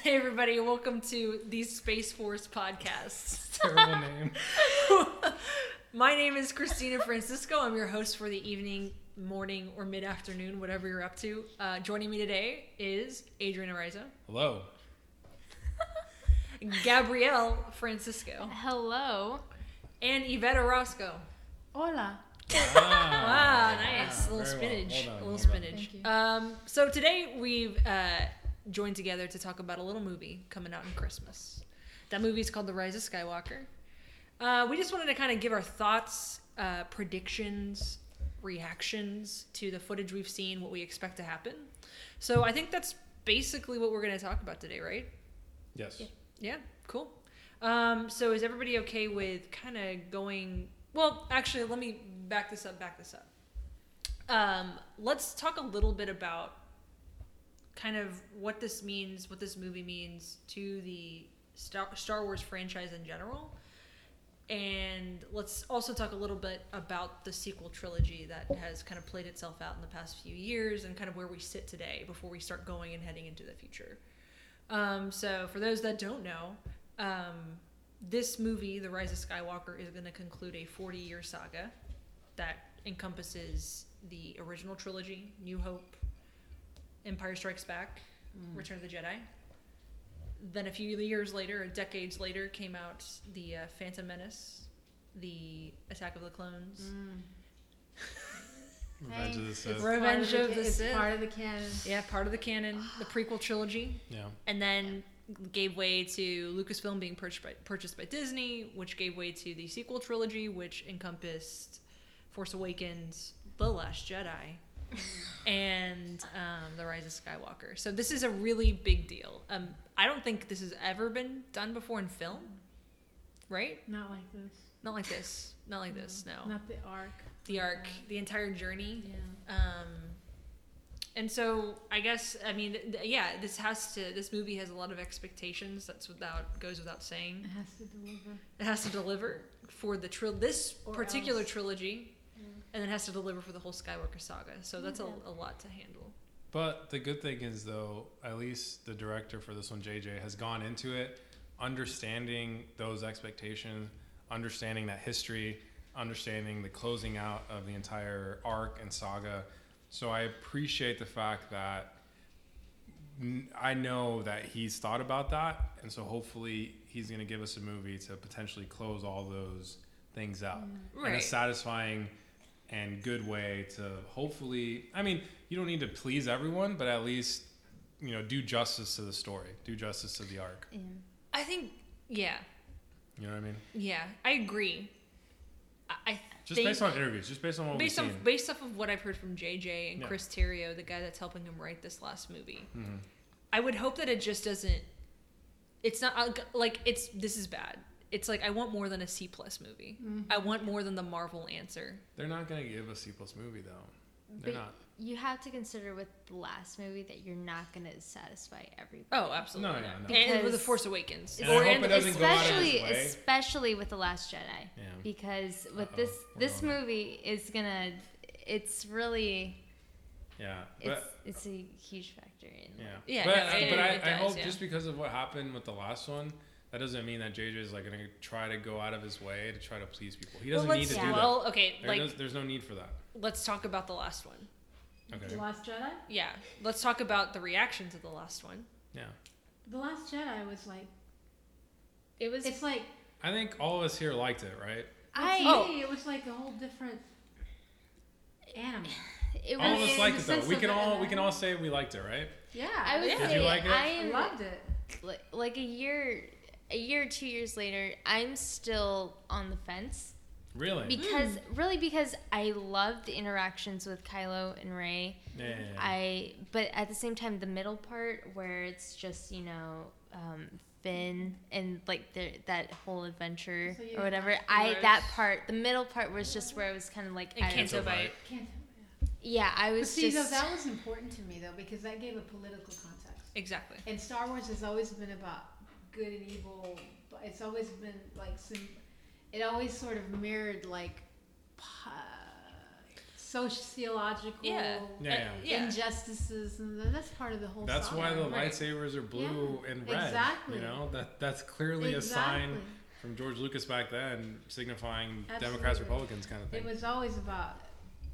Hey everybody, welcome to the Space Force podcast. Terrible name. My name is Christina Francisco. I'm your host for the evening, morning, or mid afternoon, whatever you're up to. Uh, joining me today is Adrian Ariza, Hello. Gabrielle Francisco, Hello. and Yvette Orozco. Hola. Ah, nice. A little very well. spinach. Well done, a little well done. spinach. Thank you. Um, so today we've uh, joined together to talk about a little movie coming out in Christmas. That movie is called The Rise of Skywalker. Uh, we just wanted to kind of give our thoughts, uh, predictions, reactions to the footage we've seen, what we expect to happen. So I think that's basically what we're going to talk about today, right? Yes. Yeah, cool. Um, so is everybody okay with kind of going? Well, actually, let me back this up. Back this up. Um, let's talk a little bit about kind of what this means, what this movie means to the Star, Wars franchise in general, and let's also talk a little bit about the sequel trilogy that has kind of played itself out in the past few years and kind of where we sit today before we start going and heading into the future. Um, so, for those that don't know, um, this movie, The Rise of Skywalker, is going to conclude a 40 year saga that encompasses the original trilogy, New Hope, Empire Strikes Back, mm. Return of the Jedi. Then, a few years later, or decades later, came out the uh, Phantom Menace, the Attack of the Clones, mm. Revenge of the Sith. It's Revenge part of the Sith. part of the canon. yeah, part of the canon, the ah. prequel trilogy. Yeah. and then gave way to Lucasfilm being purchased by, purchased by Disney, which gave way to the sequel trilogy, which encompassed Force Awakens, The Last Jedi, and um, The Rise of Skywalker. So this is a really big deal. Um, I don't think this has ever been done before in film, right? Not like this. Not like this. Not like this. No. Not the arc. The arc, the entire journey. Yeah. Um, and so I guess I mean th- th- yeah, this has to. This movie has a lot of expectations. That's without goes without saying. It has to deliver. It has to deliver for the tril this Or particular else. trilogy, and it has to deliver for the whole Skywalker saga. So that's a, a lot to handle. But the good thing is, though, at least the director for this one, JJ, has gone into it understanding those expectations, understanding that history, understanding the closing out of the entire arc and saga. So I appreciate the fact that I know that he's thought about that, and so hopefully he's going to give us a movie to potentially close all those things out mm. in a Right. satisfying and good way to hopefully. I mean, you don't need to please everyone, but at least you know do justice to the story, do justice to the arc. I think yeah, You know what I mean? yeah, I agree. I, I Just think based on interviews, just based on what based we've on seen. based off of what I've heard from JJ and Yeah. Chris Terrio, the guy that's helping him write this last movie. Mhm. I would hope that it just doesn't. It's not uh, like it's. This is bad. It's like I want more than a C plus movie. I mm-hmm. want more than the Marvel answer. They're not going to give a C plus movie though. They're But not. you have to consider with the last movie that you're not going to satisfy everybody. Oh, absolutely. No, not. yeah, no. And with the Force Awakens, And I hope and it doesn't go out of especially way. especially with the last jedi Yeah. because with Uh-oh, this this going there. movie is gonna it's really Yeah. it's But it's a huge factor in yeah. Yeah, But, no, I- but I, it I hope yeah. just because of what happened with the last one, that doesn't mean that JJ is like going to try to go out of his way to try to please people. He doesn't need let's to do that. well, okay. There like does- there's no need for that. let's talk about the last one. Okay. The Last Jedi? Yeah, let's talk about the reaction to the last one. Yeah. The Last Jedi was like, It was. it's like, I think all of us here liked it, right? i to Oh. it was like a whole different animal. it All of was us in liked it though. We can all we can all say we liked it, right? Yeah. i would Yeah. Did you like it? i I loved it. like, like a year a year or two years later i'm still on the fence Really? because really because i love the interactions with kylo and rey yeah, yeah, yeah. I but at the same time the middle part where it's just you know um, Finn and like the, that whole adventure So or whatever. I Forrest. that part the middle part was just where I was kind of like And I Canto Canto Bight. Can't, yeah I but was see, just though, that was important to me, though, because that gave a political context. Exactly. And Star Wars has always been about good and evil. But it's always been like some. It always sort of mirrored like po- sociological Yeah. Yeah, yeah. injustices, and then that's part of the whole. That's song. why the Right. lightsabers are blue and red. exactly. You know that that's clearly a sign Exactly. from George Lucas back then, signifying Democrats, Absolutely. Republicans kind of thing. It was always about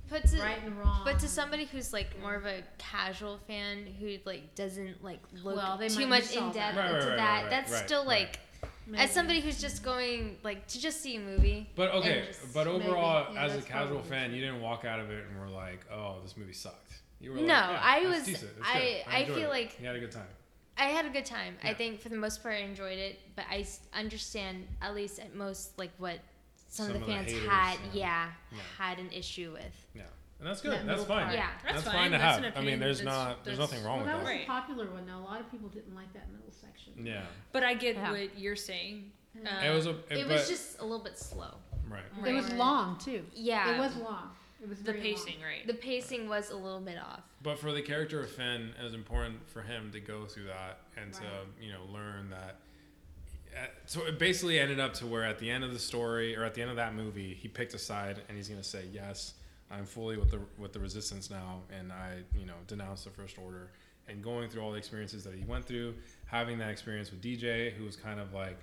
But to, right and wrong. but to somebody who's like more of a casual fan who like doesn't like look Well, they too much in depth. Right, right, into right, that, right, right, that's right, still right. like Maybe. as somebody who's just going like to just see a movie. But okay, just- but maybe. overall, Yeah, as a casual fan, true. you didn't walk out of it and were like, "Oh, this movie sucked." You were No, like, yeah, I was- decent. It's I- good. I feel it. like- you had a good time. I had a good time. I think for the most part I enjoyed it, but I understand at least at most like what some, Some of of the the fans haters, had, yeah. yeah, Yeah. had an issue with. Yeah, and that's good. That That's fine. part. Yeah. That's That's, fine. fine to That's have. I mean, there's That's- not there's that's- nothing wrong well, with that that. was a popular one. Though a lot of people didn't like that middle section. Yeah, But I get Yeah. what you're saying. Yeah. Um, it was a. It but, was just a little bit slow. right. It was long too. Yeah. It was long. It was the very pacing, long. right? The pacing was a little bit off. But for the character of Finn, it was important for him to go through that and Right. to you know learn that. Uh, So it basically ended up to where at the end of the story or at the end of that movie, he picked a side and he's gonna say, "Yes, I'm fully with the with the resistance now, and I you know denounce the First Order." And going through all the experiences that he went through, having that experience with DJ, who was kind of like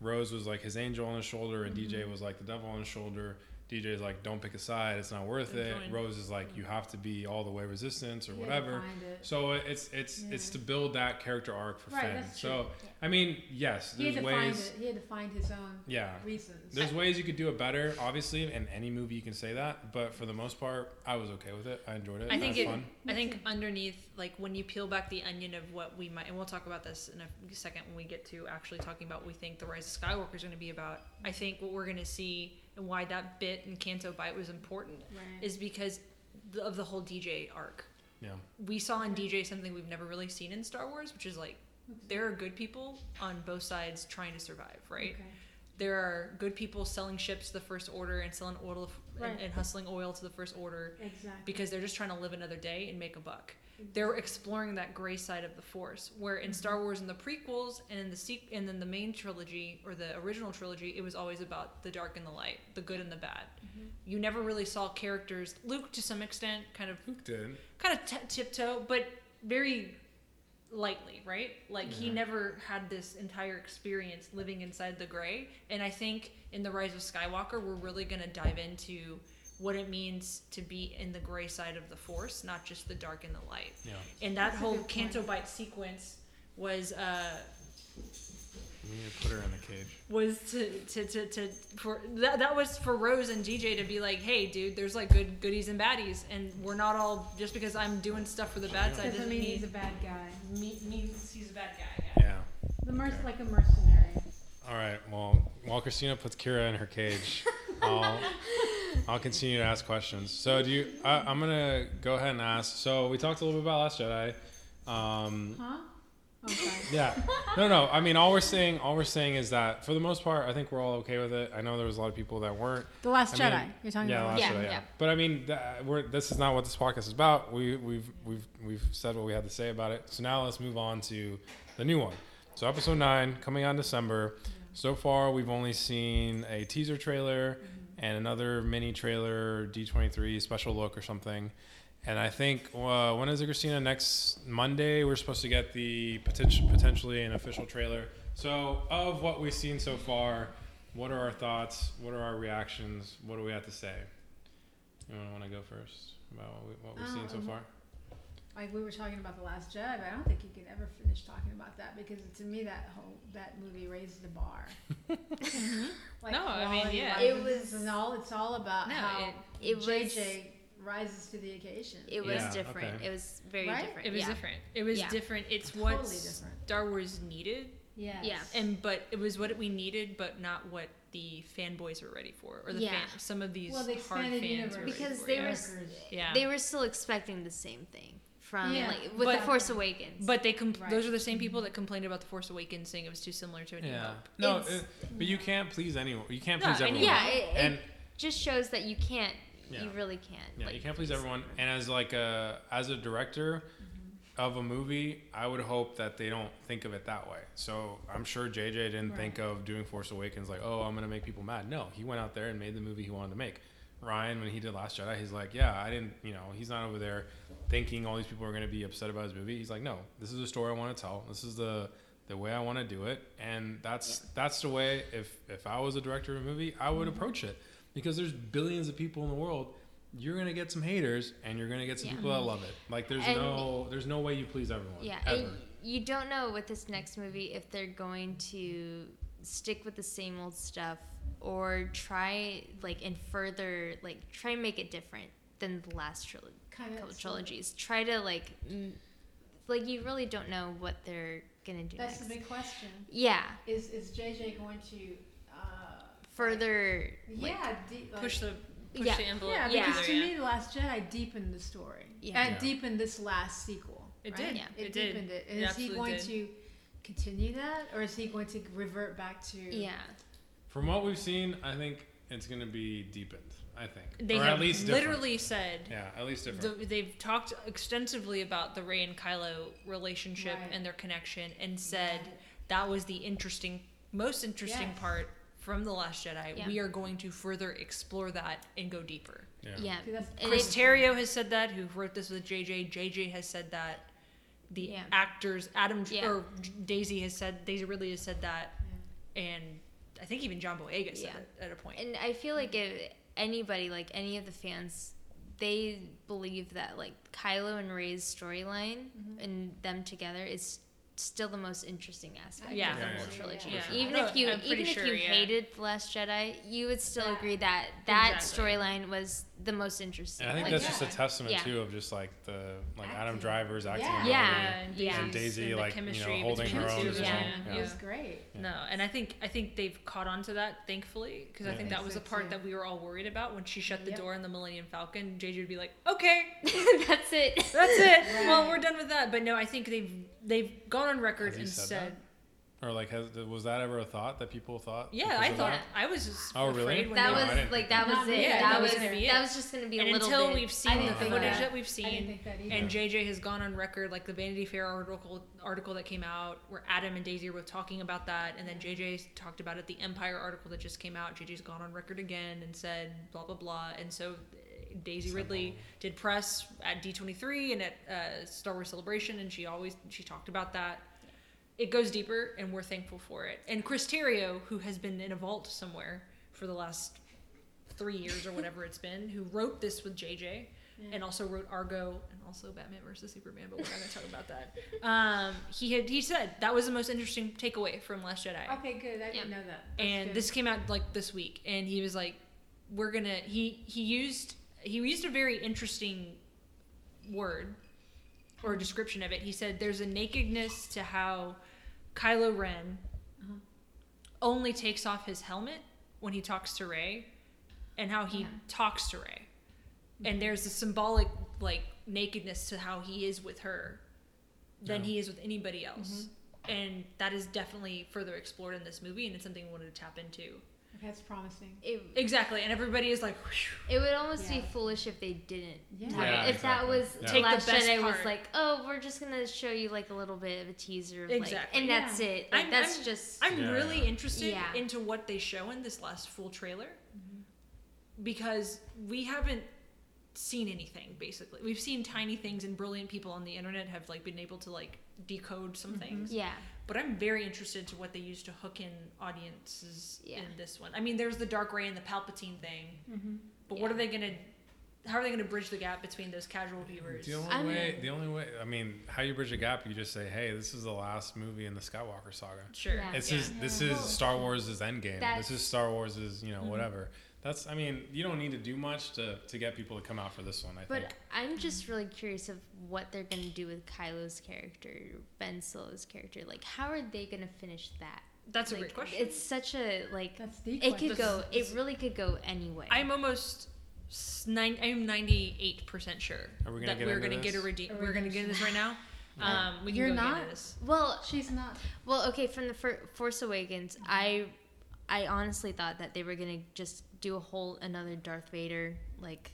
Rose was like his angel on his shoulder, and DJ was like the devil on his shoulder. DJ is like, "Don't pick a side; it's not worth Good it." Rose is like, "You have to be all the way resistance or He had to whatever." it. So it's it's it's to build that character arc for Right, Finn. that's So true. I mean, yes, He had there's to find ways. it. He had to find his own Yeah, reasons. there's ways you could do it better. Obviously, in any movie you can say that, but for the most part, I was okay with it. I enjoyed it. I think it it. fun. I think underneath, like when you peel back the onion of what we might, and we'll talk about this in a second when we get to actually talking about what we think the Rise of Skywalker is going to be about. I think what we're going to see and why that bit in Canto Bight was important Right. is because of the whole DJ arc. Yeah, We saw in DJ something we've never really seen in Star Wars, which is like there are good people on both sides trying to survive, right? Okay. There are good people selling ships to the First Order and selling oil Right. and, and hustling oil to the First Order Exactly. because they're just trying to live another day and make a buck. They're exploring that gray side of the Force, where in mm-hmm. Star Wars, in the prequels and in the sequ- and then the main trilogy or the original trilogy, it was always about the dark and the light, the good and the bad. Mm-hmm. You never really saw characters. Luke, to some extent, kind of Luke did. kind of t- tiptoe, but very lightly, right? Like he never had this entire experience living inside the gray. And I think in the Rise of Skywalker, we're really going to dive into what it means to be in the gray side of the Force, not just the dark and the light. Yeah, And that That's whole good point. Canto Bight sequence was uh, we need to put her in the cage. was to, to, to, to for that, that was for Rose and DJ to be like, hey, dude, there's like good goodies and baddies, and we're not all just because I'm doing stuff for the bad side Doesn't doesn't mean mean he's a bad guy. me, means he's a bad guy. Yeah. Yeah. The merc- Okay. like a mercenary. All right. Well, while Christina puts Kira in her cage, I'll I'll continue to ask questions. So do you? I, I'm gonna go ahead and ask. So we talked a little bit about Last Jedi. Um, Huh? Okay. yeah. No, no. I mean, all we're saying, all we're saying is that for the most part, I think we're all okay with it. I know there was a lot of people that weren't. The Last I Jedi. mean, You're talking yeah, about. Last Yeah, Jedi, yeah. yeah. But I mean, th- we're, this is not what this podcast is about. We, we've we've we've said what we had to say about it. So now let's move on to the new one. So episode nine coming on December. So far, we've only seen a teaser trailer and another mini trailer, D23 special look or something. And I think uh, when is it, Christina? Next Monday, we're supposed to get the potential, potentially an official trailer. So, of what we've seen so far, what are our thoughts? What are our reactions? What do we have to say? You want to go first about what, we, what we've seen so Um, far? Like we were talking about the Last Jedi, I don't think you could ever finish talking about that because to me that whole that movie raised the bar. Mm-hmm. like No, I mean, quality yeah. It was- and all it's all about No, how it- It was JJ rises to the occasion. it was Yeah, different. okay. It was very Right? different. It was yeah. different. It was Yeah. different. It's Totally what different. Star Wars needed, yes. Yeah. and but it was what we needed, but not what the fanboys were ready for, or the Yeah. fan, some of these well, the hard fans universe were ready Because for, they yeah. were- Characters. yeah. They were still expecting the same thing from Yeah. like with But- the Force Awakens. But they compl- Right. those are the same people that complained about the Force Awakens, saying it was too similar to A New Yeah. Hope. No, it, but you can't please anyone. You can't No, please and everyone. yeah, it, it and just shows that you can't. Yeah. You really can't. Yeah, like, you can't please everyone. And as like a as a director mm-hmm. of a movie, I would hope that they don't think of it that way. So I'm sure JJ didn't Right. think of doing Force Awakens like, oh, I'm gonna make people mad. No, he went out there and made the movie he wanted to make. Ryan when he did Last Jedi. He's like, yeah, I didn't, you know, he's not over there thinking all these people are going to be upset about his movie. He's like, no, this is the story I want to tell. This is the the way I want to do it, and that's that's the way. If if I was a director of a movie, I would Mm-hmm. approach it because there's billions of people in the world. You're gonna get some haters, and you're gonna get some Yeah. people that love it. Like there's And- no there's no way you please everyone. Yeah, ever. and you don't know with this next movie if they're going to stick with the same old stuff or try like and further like try and make it different than the last trilogy Kind couple of trilogies. Try to like m- like you really don't know what they're gonna do That's next. the big question. yeah, Is is JJ going to uh, further like, yeah de- like, Push the push Yeah. the envelope. yeah, Yeah. because further, to me, The Last Jedi deepened the story. Yeah. And Yeah. deepened this last sequel. It right? did. Yeah. It, It did. deepened it. And It is he going did. to continue that, or is he going to revert back to? yeah. From what we've seen, I think it's gonna be deepened. I think, They or have at least different. literally said Yeah, at least the, different. they've talked extensively about the Rey and Kylo relationship Right. and their connection, and said Right. that was the interesting, most interesting Yes. part from the Last Jedi. Yeah. We are going to further explore that and go deeper. yeah. Yeah. See, Chris Terrio has said that. Who wrote this with JJ? JJ has said that. The Yeah. actors, Adam Yeah. or Daisy has said. Daisy Ridley has said that, Yeah. and I think even John Boyega said Yeah. it at a point. And I feel like if anybody, like any of the fans, they believe that like Kylo and Rey's storyline Mhm. and them together is still the most interesting aspect Yeah. of the whole trilogy. Yeah. Even No, if you I'm even if sure, you yeah. hated The Last Jedi, you would still Yeah. agree that that Exactly. storyline was the most interesting. And I think Like, that's yeah. just a testament Yeah. too of just like the like Adam Driver's acting. Yeah. Yeah. and Yeah. And Daisy, and like, you know, holding her own two as of well. them. Yeah, Yeah. it was great. Yeah. No, and I think I think they've caught on to that, thankfully, because I think that was so, the part that we were all worried about when she shut the Yep. door in the Millennium Falcon. JJ would be like, "Okay, that's it. that's it. Well, we're done with that." But no, I think they've they've gone on record Has he and said said, Or like, has was that ever a thought that people thought? "Yeah, I thought that? I was just Oh, really? when that they No, was like that that. was Not it. me. that, that was was gonna be that was just gonna be a little until bit. we've seen the footage that. that we've seen." that. And JJ has gone on record, like the Vanity Fair article article that came out, where Adam and Daisy were talking about that, and then JJ talked about it. The Empire article that just came out, JJ's gone on record again and said blah blah blah. And so Daisy Ridley did press at D23 and at uh, Star Wars Celebration, and she always she talked about that. It goes deeper, and we're thankful for it. And Chris Terrio, who has been in a vault somewhere for the last three years or whatever it's been, who wrote this with JJ Yeah. and also wrote Argo and also Batman versus Superman, but we're not going to talk about that. Um, he had he said that was the most interesting takeaway from Last Jedi, Okay, good. I didn't know that. That's and good. this came out like this week, and he was like, "We're gonna." He he used he used a very interesting word or description of it. He said, "There's a nakedness to how Kylo Ren Uh-huh. only takes off his helmet when he talks to Rey, and how he Yeah. talks to Rey, and mm-hmm. there's a symbolic like nakedness to how he is with her than Yeah. he is with anybody else." Mm-hmm. And that is definitely further explored in this movie, and it's something we wanted to tap into. Okay, that's promising. it, Exactly, and everybody is like, "Whew." it would almost Yeah. be foolish if they didn't. Yeah. Yeah, if that was Yeah. Take the Last best Jedi was like, oh, we're just gonna show you like a little bit of a teaser, of, like, Exactly. and that's it. Like I'm- that's I'm- just. I'm Yeah. really interested Yeah. into what they show in this last full trailer mm-hmm. because we haven't seen anything basically. We've seen tiny things and brilliant people on the internet have like been able to like decode some mm-hmm. things. yeah. But I'm very interested to what they use to hook in audiences Yeah. in this one. I mean, there's the Dark Rey and the Palpatine thing, Mm-hmm. but what are they gonna? How are they gonna bridge the gap between those casual viewers? The only I'm- way, the only way, I mean, how you bridge a gap, you just say, "Hey, this is the last movie in the Skywalker saga. Sure. Yeah. It's yeah. just this is Star Wars' Endgame. That's- This is Star Wars' you know Mhm. whatever. That's, I mean, you don't need to do much to to get people to come out for this one. I But think. But I'm just really curious of what they're gonna do with Kylo's character, Ben Solo's character. Like, how are they gonna finish that? That's a great question. It's such a like. That's the It question. could go. It really could go anyway. I'm almost nine. I'm 98 percent sure Are we gonna that get we're gonna get a this? redeem. Are we We're gonna gonna get this right now. Um, we can You're go not? into this. well, She's not. well, okay. From the fir- Force Awakens, I, I honestly thought that they were gonna just do a whole another Darth Vader like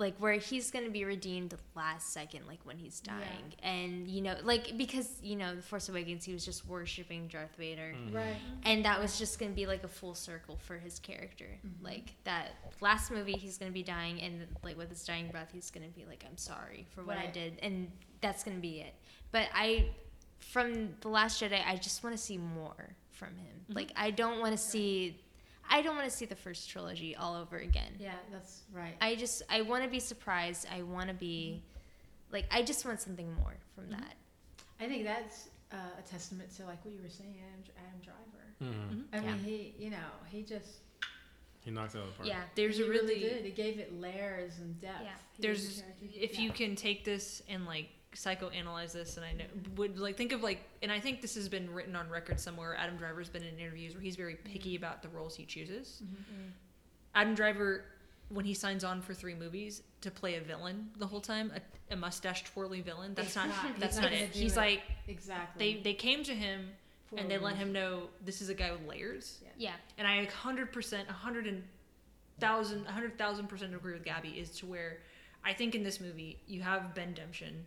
like where he's gonna be redeemed the last second, like when he's Yeah. dying, and you know, like because you know, the Force Awakens, he was just worshiping Darth Vader, Mm. Right. and that was just gonna be like a full circle for his character. Mhm. Like that last movie, he's gonna be dying, and like with his dying breath, he's gonna be like, "I'm sorry for what I did," and that's gonna be it. But I, from the Last Jedi, I just want to see more from him. Mhm. Like I don't want to see, I don't want to see the first trilogy all over again. Yeah, that's right. I just I want to be surprised. I want to be, like I just want something more from Mhm. that. I think that's uh, a testament to like what you were saying, Adam, Adam Driver. Mhm. I Yeah. mean, he, you know, he just He knocked it out of the park. Yeah. There's he a really, did. He gave it layers and depth. Yeah. He there's if yeah. you can take this and like psychoanalyze this and i know would like think of like and i think this has been written on record somewhere adam driver's been in interviews where he's very picky about the roles he chooses Mhm. adam driver when he signs on for three movies to play a villain the whole time a, a mustache twirly villain that's not, not- that's not not, it he's it. like exactly. they they came to him For and they let him know this is a guy with layers Yeah. and I 100%, 100 and thousand, 100,000 percent agree with Gabby is to where I think in this movie you have Ben Demption, or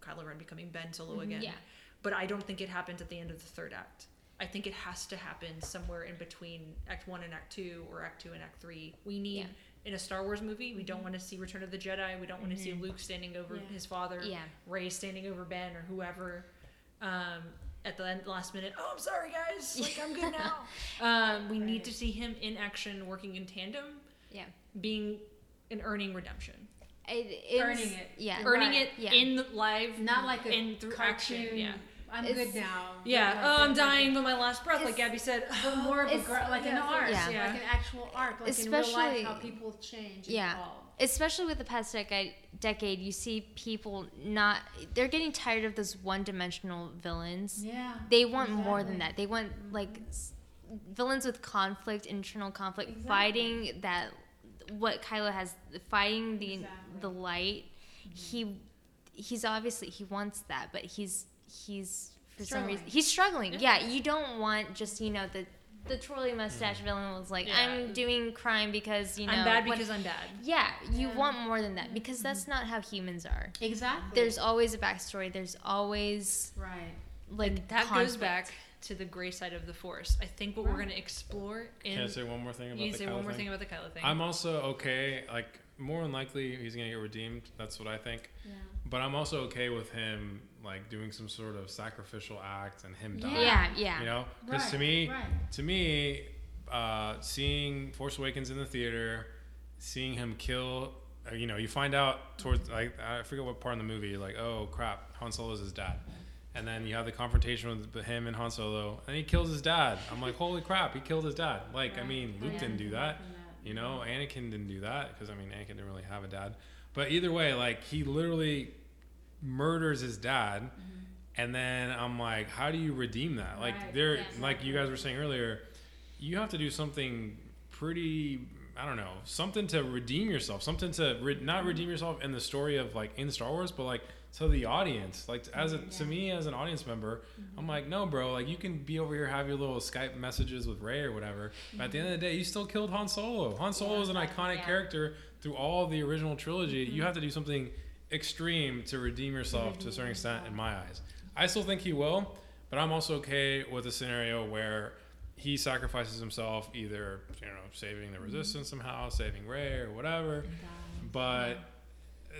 Kylo Ren becoming Ben Solo Mhm. again. Yeah. But I don't think it happens at the end of the third act. I think it has to happen somewhere in between Act One and Act Two, or Act Two and Act Three. We need Yeah. in a Star Wars movie. We don't want to see Return of the Jedi. We don't want to see Mhm. Luke standing over Yeah. his father. Yeah. Rey standing over Ben or whoever. Um, at the end, last minute, oh, I'm sorry, guys. Like, I'm good now. um, we need to see him in action, working in tandem, Yeah. being and earning redemption, It, it's, Earning it. Yeah. Earning right. it Yeah. in the live, not like a in through cartoon. action. Yeah, I'm It's- good now. yeah. Like oh, I'm dying, but my last breath, like It's- Gabby said. But more of a It's- gra- like an yeah, arc, Yeah. yeah. like an actual arc, like in real Especially- life, how people change. And Yeah. evolve. especially with the past decade, decade, you see people not they're getting tired of those one-dimensional villains. Yeah. They want more than that. They want like s- villains with conflict, internal conflict, Exactly. fighting that what Kylo has, fighting the Exactly. the light. He he's obviously he wants that, but he's he's for some reason Struggling. he's struggling. Yeah. Yeah. you don't want just you know the the twirly mustache mm-hmm. villain was like Yeah. I'm doing crime because you know I'm bad what- because I'm bad. yeah, you Yeah. want more than that because that's mm-hmm. not how humans are. Exactly. There's always a backstory. There's always right. like And that goes back to the gray side of the Force. I think what we're going to explore in. Can I say one more thing about you the say Kylo one more thing? thing about the Kylo thing. I'm also okay. Like more than likely, he's gonna get redeemed. That's what I think. Yeah. But I'm also okay with him like doing some sort of sacrificial act and him dying. Yeah, yeah. You know, because Right. to me, Right. to me, uh, seeing Force Awakens in the theater, seeing him kill, uh, you know, you find out towards like I forget what part in the movie, like, oh crap, Han Solo's his dad, and then you have the confrontation with him and Han Solo, and he kills his dad. I'm like, holy crap, he killed his dad. Like, I mean, Luke Yeah. didn't do that. You know, Anakin didn't do that because I mean, Anakin didn't really have a dad. But either way, like he literally murders his dad, Mm-hmm. and then I'm like, how do you redeem that? Like Right, there, yeah, like you guys were saying earlier, you have to do something pretty. I don't know, something to redeem yourself, something to re- not Mm-hmm. redeem yourself in the story of like in Star Wars, but like to the audience. Like as a, to me as an audience member, I'm mm-hmm. like, no, bro. Like you can be over here, have your little Skype messages with Rey or whatever. But at the end of the day, you still killed Han Solo. Han Solo is an iconic Yeah. character through all the original trilogy. You mm-hmm. have to do something extreme to redeem yourself to a certain mm-hmm. extent, in my eyes. I still think he will, but I'm also okay with a scenario where he sacrifices himself, either you know, saving the resistance somehow, saving Rey or whatever. But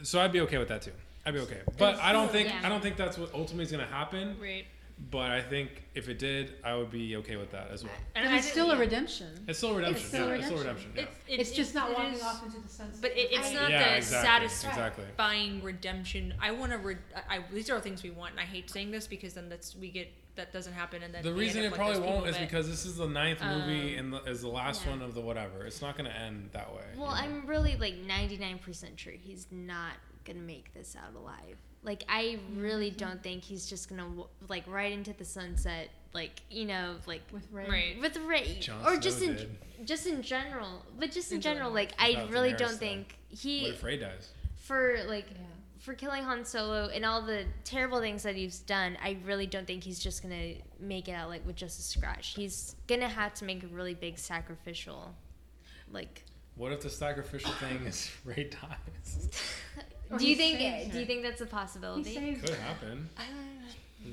so I'd be okay with that too. I'd be okay. But I don't think Yeah. I don't think that's what ultimately is going to happen. right. But I think if it did, I would be okay with that as well. And And it's did- still a yeah. redemption. It's still redemption. still yeah, it's still redemption. redemption. Yeah. It- It's, it- just not it walking is- off into the sunset. But it, it's I- not yeah, the exactly, satisfying exactly. redemption. I want to. Re- I, these are all things we want, and I hate saying this because then that's we get that doesn't happen, and then The reason it like probably won't is but- because this is the ninth movie Um, and the, is the last yeah. one of the whatever. It's not going to end that way. Well, you know? I'm really like 99% sure he's not gonna make this out alive. Like, I really don't think he's just gonna like right into the sunset, like you know, like with Rey. right. with Rey, Jon or Snow just in did. just in general. But just in In general. general, like I really Daenerys, don't though. think What he if Rey dies? for like Yeah. for killing Han Solo and all the terrible things that he's done, I really don't think he's just gonna make it out like with just a scratch. He's gonna have to make a really big sacrificial, like What if the sacrificial thing is Rey dies? Or do you think? saves Do you think that's a possibility? Could happen. I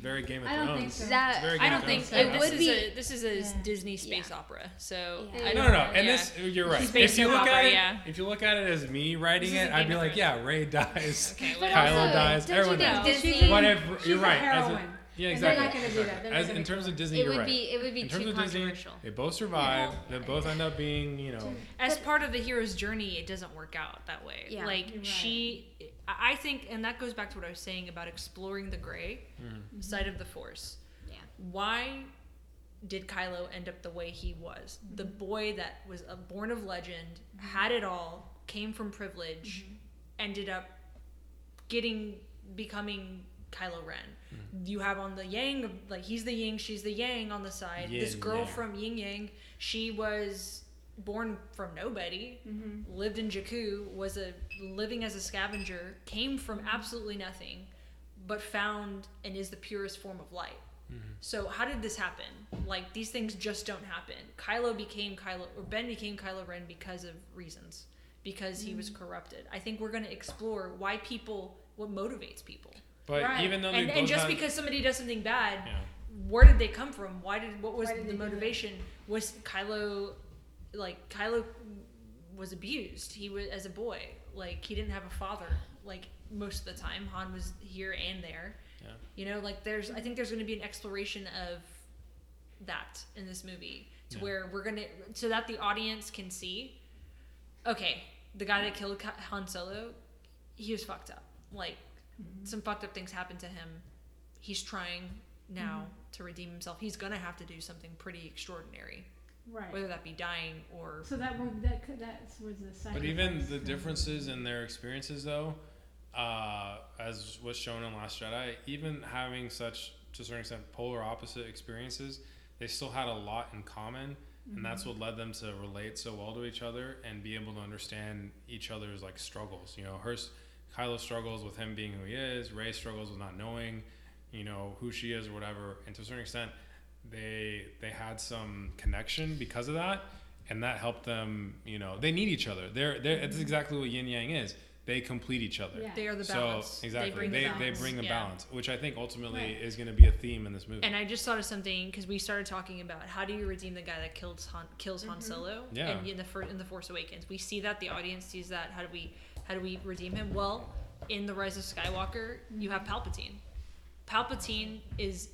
very Game of I don't Thrones. think so. That- It's very I don't of think Thrones. so. It This would is be- a this is a Yeah. Disney space Yeah. opera. So Yeah. I No, don't no, no. know, And yeah. this, you're right. Space if you look opera, at it, yeah. if you look at it as me writing it, a I'd be like, yeah, Rey dies. Okay, Kylo also, dies. Everyone dies. Disney? What if you're a right? As a- yeah, And they're exactly. not gonna do that. They're As in terms kill of. Disney, it you're would right. be. It would be in terms too of Disney, they both survive. They both end up being, you know, as part of the hero's journey, it doesn't work out that way. Yeah. like right. she, I I think, and that goes back to what I was saying about exploring the gray Mm-hmm. side of the Force. Yeah. Why did Kylo end up the way he was? The mm-hmm. boy that was a born of legend, mm-hmm. had it all, came from privilege, mm-hmm. ended up getting becoming Kylo Ren. Mm-hmm. You have on the Yang, like he's the Yin, she's the Yang on the side. this girl Yang. from Yin Yang, she was born from nobody, Mm-hmm. lived in Jakku, was a living as a scavenger, came from absolutely nothing, but found and is the purest form of light. Mm-hmm. So how did this happen? Like these things just don't happen. Kylo became Kylo, or Ben became Kylo Ren because of reasons, because he mm-hmm. was corrupted. I think we're going to explore why people, what motivates people, but Right. even though and and just have, because somebody does something bad, yeah. where did they come from? Why did what was did the they do it? motivation? Was Kylo like Kylo was abused? He was as a boy, like he didn't have a father. Like most of the time, Han was here and there. Yeah. You know, like there's I think there's going to be an exploration of that in this movie to Yeah. where we're gonna so that the audience can see. Okay, the guy that killed Ka- Han Solo, he was fucked up. Like some fucked up things happened to him. He's trying now to redeem himself. He's gonna have to do something pretty extraordinary, Right. whether that be dying or So that were that could that's was the sacrifice. But even the from- differences in their experiences, though, uh, as was shown in Last Jedi, even having such to a certain extent polar opposite experiences, they still had a lot in common, and that's what led them to relate so well to each other and be able to understand each other's like struggles. You know, hers, Kylo struggles with him being who he is. Rey struggles with not knowing, you know, who she is or whatever. And to a certain extent, they they had some connection because of that and that helped them you know they need each other they're, they're that's mm-hmm. exactly what yin yang is they complete each other Yeah. they are the so balance. exactly They bring they, the they balance. bring the Yeah. balance which i think ultimately Right. is going to be a theme in this movie And I just thought of something because we started talking about how do you redeem the guy that kills Han, kills Han mm-hmm. Solo? Yeah. And in the fir- in the Force Awakens, we see that the audience sees that. How do we how do we redeem him? Well, in the Rise of Skywalker, you have Palpatine. Palpatine is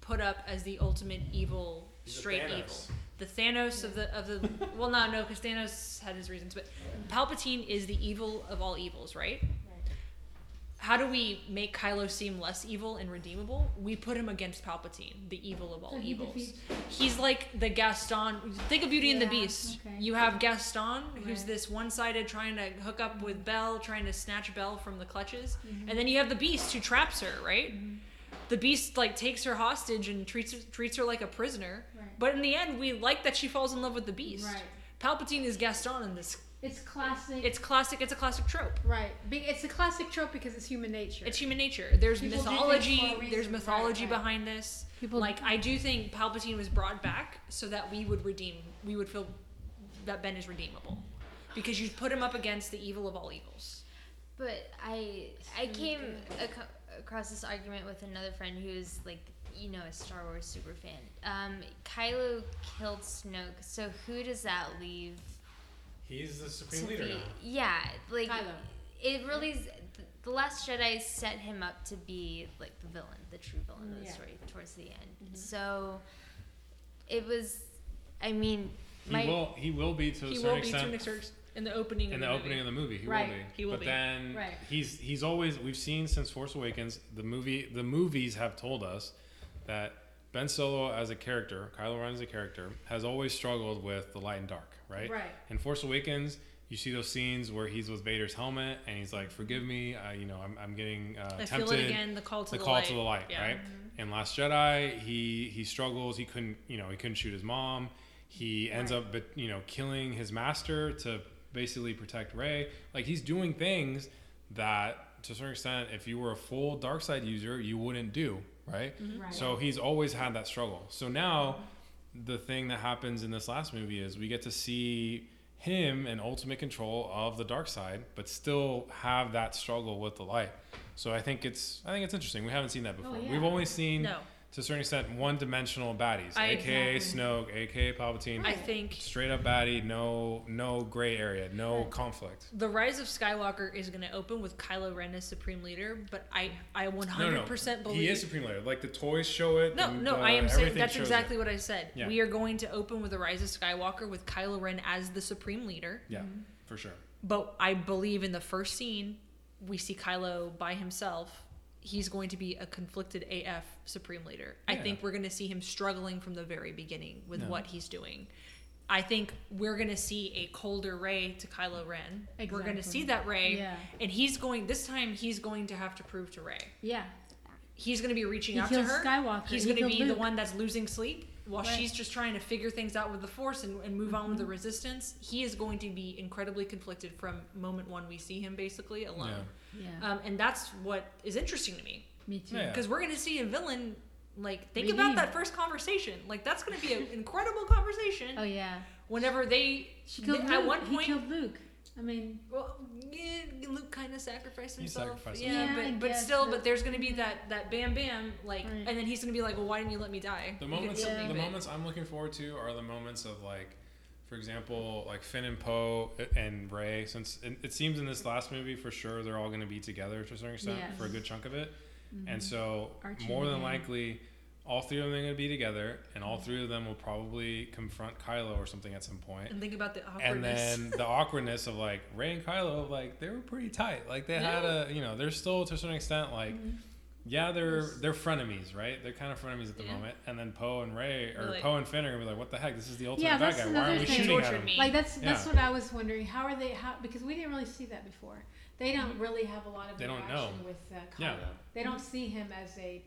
put up as the ultimate evil, He's straight evil. The Thanos of the of the well, not no, because Thanos had his reasons, but Palpatine is the evil of all evils, right? How do we make Kylo seem less evil and redeemable? We put him against Palpatine, the evil of all So he evils. defeats- He's like the Gaston. Think of Beauty and the Beast. okay. You have Gaston, who's this one-sided, trying to hook up with Belle, trying to snatch Belle from the clutches, Mm-hmm. and then you have the Beast who traps her. Right? The Beast like takes her hostage and treats treats her like a prisoner. Right. But in the end, we like that she falls in love with the Beast. Right. Palpatine is Gaston in this. It's classic. It's classic. It's a classic trope. right. It's a classic trope because it's human nature. It's human nature. There's People mythology. for a reason. There's mythology Right, right. behind this. People- like I do think Palpatine was brought back so that we would redeem. We would feel that Ben is redeemable, because you put him up against the evil of all evils. But I I came ac- across this argument with another friend who's like you know a Star Wars super fan. Um, Kylo killed Snoke, so who does that leave? He's the to supreme leader be- now Yeah, like Kylo. it really. is- The Last Jedi set him up to be like the villain, the true villain of the Yeah. story towards the end. Mm-hmm. So it was. I mean, he my will he will be to a He certain will be to extent an extent in the opening. in the the opening movie. of the movie he Right. will be He will but be. then Right. he's he's always we've seen since force awakens the movie the movies have told us that ben solo as a character kylo ren as a character has always struggled with the light and dark right Right. in force awakens you see those scenes where he's with vader's helmet and he's like forgive me I, you know i'm, I'm getting uh, I tempted feel it again. The call to the the, call light. to the light, Yeah. right? In Last Jedi, he he struggles. He couldn't, you know, he couldn't shoot his mom. He ends Right. up, but you know, killing his master to basically protect Rey. Like he's doing things that, to a certain extent, if you were a full dark side user, you wouldn't do, right? Right. So he's always had that struggle. So now, the thing that happens in this last movie is we get to see him in ultimate control of the dark side, but still have that struggle with the light. So I think it's I think it's interesting. We haven't seen that oh, before. Oh, yeah. We've only seen No, to a certain extent one-dimensional baddies, I- aka Exactly. Snoke, aka Palpatine. I think Straight up baddie, no no gray area, no conflict. the Rise of Skywalker is going to open with Kylo Ren as Supreme Leader, but I I 100% No, no, believe he is supreme leader. Like the toys show it. No, and, no, uh, I am saying that's exactly It. what I said. Yeah. We are going to open with the Rise of Skywalker with Kylo Ren as the Supreme Leader. Yeah, for sure. But I believe in the first scene, we see Kylo by himself. He's going to be a conflicted AF Supreme Leader. I think we're going to see him struggling from the very beginning with Yeah. what he's doing. I think we're going to see a colder Rey to Kylo Ren. We're going to see that Rey, Yeah. and he's going. This time, he's going to have to prove to Rey. Yeah. He's going to be reaching He out to her. Skywalker. He's He going to be the one that's losing sleep while Right. she's just trying to figure things out with the Force and, and move on with the Mm-hmm. Resistance. He is going to be incredibly conflicted from moment one we see him basically alone. Yeah. Um, and that's what is interesting to me Me too. Yeah. because we're going to see a villain. Like think Redeem. about that first conversation. Like that's going to be an incredible conversation. Oh yeah. Whenever they, She killed they- Luke. at one point. he point, killed Luke. I mean, well, yeah, Luke kind of sacrificed He himself. sacrificed yeah, himself. Yeah, but but still, but- but there's going to be that that bam bam like, Right. and then he's going to be like, well, why didn't you let me die? The moments, Yeah. the moments I'm looking forward to are the moments of like, for example, like Finn and Poe and Rey. Since it, it seems in this last movie for sure they're all going to be together to a certain extent Yes. for a good chunk of it, Mm-hmm. and so Archie more than likely, all three of them are going to be together, and all three of them will probably confront Kylo or something at some point. and think about the awkwardness. And then the awkwardness of like Rey and Kylo, like they were pretty tight. Like they had a, you know, they're still to a certain extent like, Mm-hmm. Yeah, they're they're frenemies, right? They're kind of frenemies at the Yeah. moment. And then Poe and Rey or Like- Poe and Finn are gonna be like, what the heck? This is the ultimate Yeah, bad guy. Why aren't we thing. shooting at him? me. like that's that's Yeah. what I was wondering. How are they? How because we didn't really see that before. They don't really have a lot of They don't interaction know. with uh, Kylo. Yeah. They don't see him as a.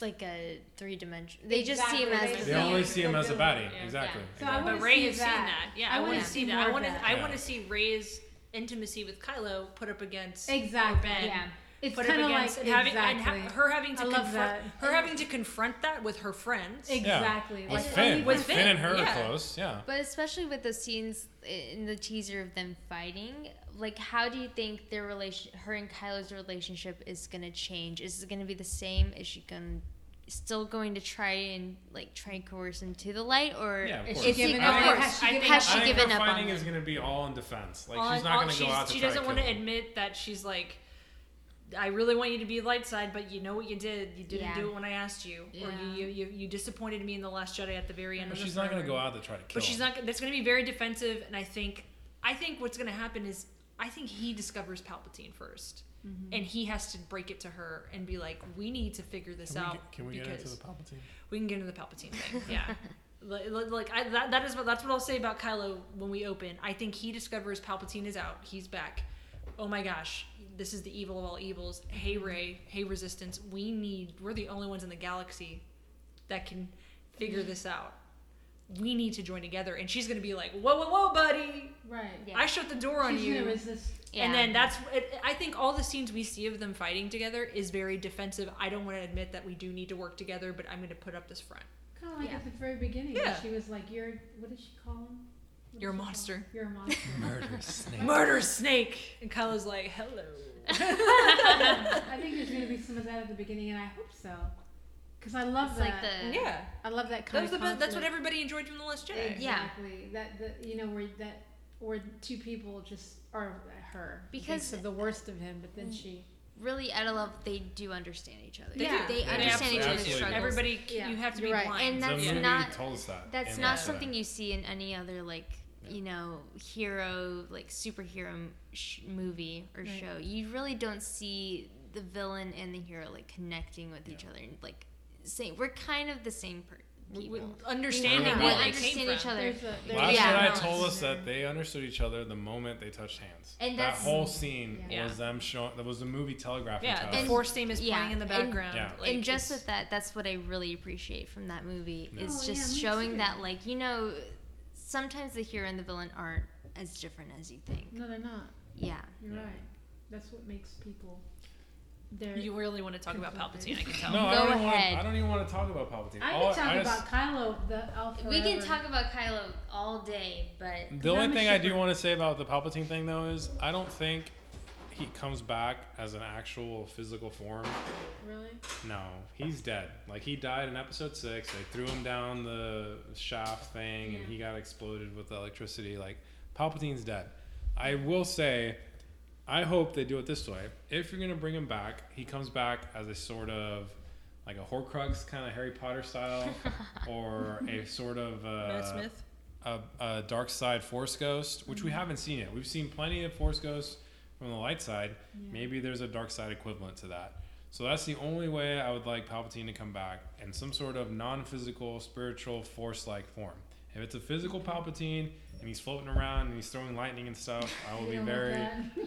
like a three dimension. They just see him as they They only see him The as a villain. baddie. Yeah. Exactly. So I exactly. wanna but Rey see has seen that. that. Yeah, I I, want wanna see see that. I want to. I want to see Rey's intimacy with Kylo put up against Exactly. Ben. Yeah. It's put kind up of like and having and exactly. ha- her having to I confront that. her having to confront that with her friends. exactly. With Like, Finn. With Finn, Finn, and her yeah. are close. Yeah. But especially with the scenes in the teaser of them fighting, like how do you think their relation, her and Kylo's relationship, is gonna change? Is it gonna be the same? Is she gonna still going to try and like try and coerce him to the light, or Yeah, of Is course. she is giving up? think- or course. Has she given up? has she given her up fighting on is gonna be all in defense. Like All- she's not gonna go she's- out to she try doesn't to want to admit that she's like I really want you to be light side, but you know what you did. You didn't Yeah. do it when I asked you, or Yeah. you, you, you you disappointed me in the Last Jedi at the very end. But of she's the not gonna go out to try to kill But she's him. not. That's going to be very defensive, and I think, I think what's going to happen is, I think he discovers Palpatine 1st Mm-hmm. and he has to break it to her and be like, "We need to figure this Can we, out get, can we get because into the Palpatine? we can get into the Palpatine thing." Yeah, Li- li- like I, that. That is what that's what I'll say about Kylo when we open. I think he discovers Palpatine is out. He's back. Oh my gosh, this is the evil of all evils. Hey Rey, hey Resistance, we need. We're the only ones in the galaxy that can figure this out. We need to join together. And she's gonna be like, "Whoa, whoa, whoa, buddy! Right. Yeah. I shut the door on She's you." gonna resist. Yeah. And then that's, it, I think all the scenes we see of them fighting together is very defensive. I don't want to admit that we do need to work together, but I'm going to put up this front. Kind of like Yeah. at the very beginning. when Yeah. She was like, "You're what did she call him? What You're a did she call monster. You're a monster." Murderous snake. Murder snake! And Kylo's like, hello. I think there's gonna be some of that at the beginning, and I hope so. Because I love It's that. like the yeah. I love that That kind was of the best, that's what everybody enjoyed from The Last Jedi. Yeah. Exactly. That that you know where that where two people just are her Because- of the worst of him, but then mm. she really at a level they do understand each other. Yeah. They They understand each other's struggles. Everybody, Yeah, you have to be you're right. blind. And that's the not- told us that. That's not Last Jedi. something you see in any other like you know hero like superhero sh- movie or Right. show. You really don't see the villain and the hero like connecting with each other and like saying we're kind of the same per- We- people. understanding Yeah. where We they understand came each from. other. there's a there's Last Yeah. Jedi no, told us that they understood each other the moment they touched hands. And that whole scene Yeah. was them showing. That was the movie telegraphing Yeah, to the us. Force theme is yeah, playing in the and- background. Yeah. Like, and just with that, that's what I really appreciate from that movie Yeah. is Oh, just yeah, showing too. that like you know sometimes the hero and the villain aren't as different as you think. no, they're not. Yeah. You're Yeah. right. That's what makes people. They're, You really want to talk about Palpatine? I can tell. No, I Go don't, even want, ahead. I don't even want to talk about Palpatine. I All- can talk I just- about Kylo. The I'll We can talk about Kylo all day, but The only I'm thing I do want to say about the Palpatine thing, though, is I don't think he comes back as an actual physical form. Really? No, he's dead. Like he died in Episode Six. They threw him down the shaft thing, and he got exploded with electricity. Like Palpatine's dead. I will say, I hope they do it this way. If you're gonna bring him back, he comes back as a sort of like a Horcrux kind of Harry Potter style, or a sort of uh, Matt Smith. a, a dark side force ghost, which we haven't seen yet. We've seen plenty of force ghosts from the light side. Yeah. Maybe there's a dark side equivalent to that. So that's the only way I would like Palpatine to come back in some sort of non-physical, spiritual, force-like form. If it's a physical Palpatine and he's floating around and he's throwing lightning and stuff, I will be very.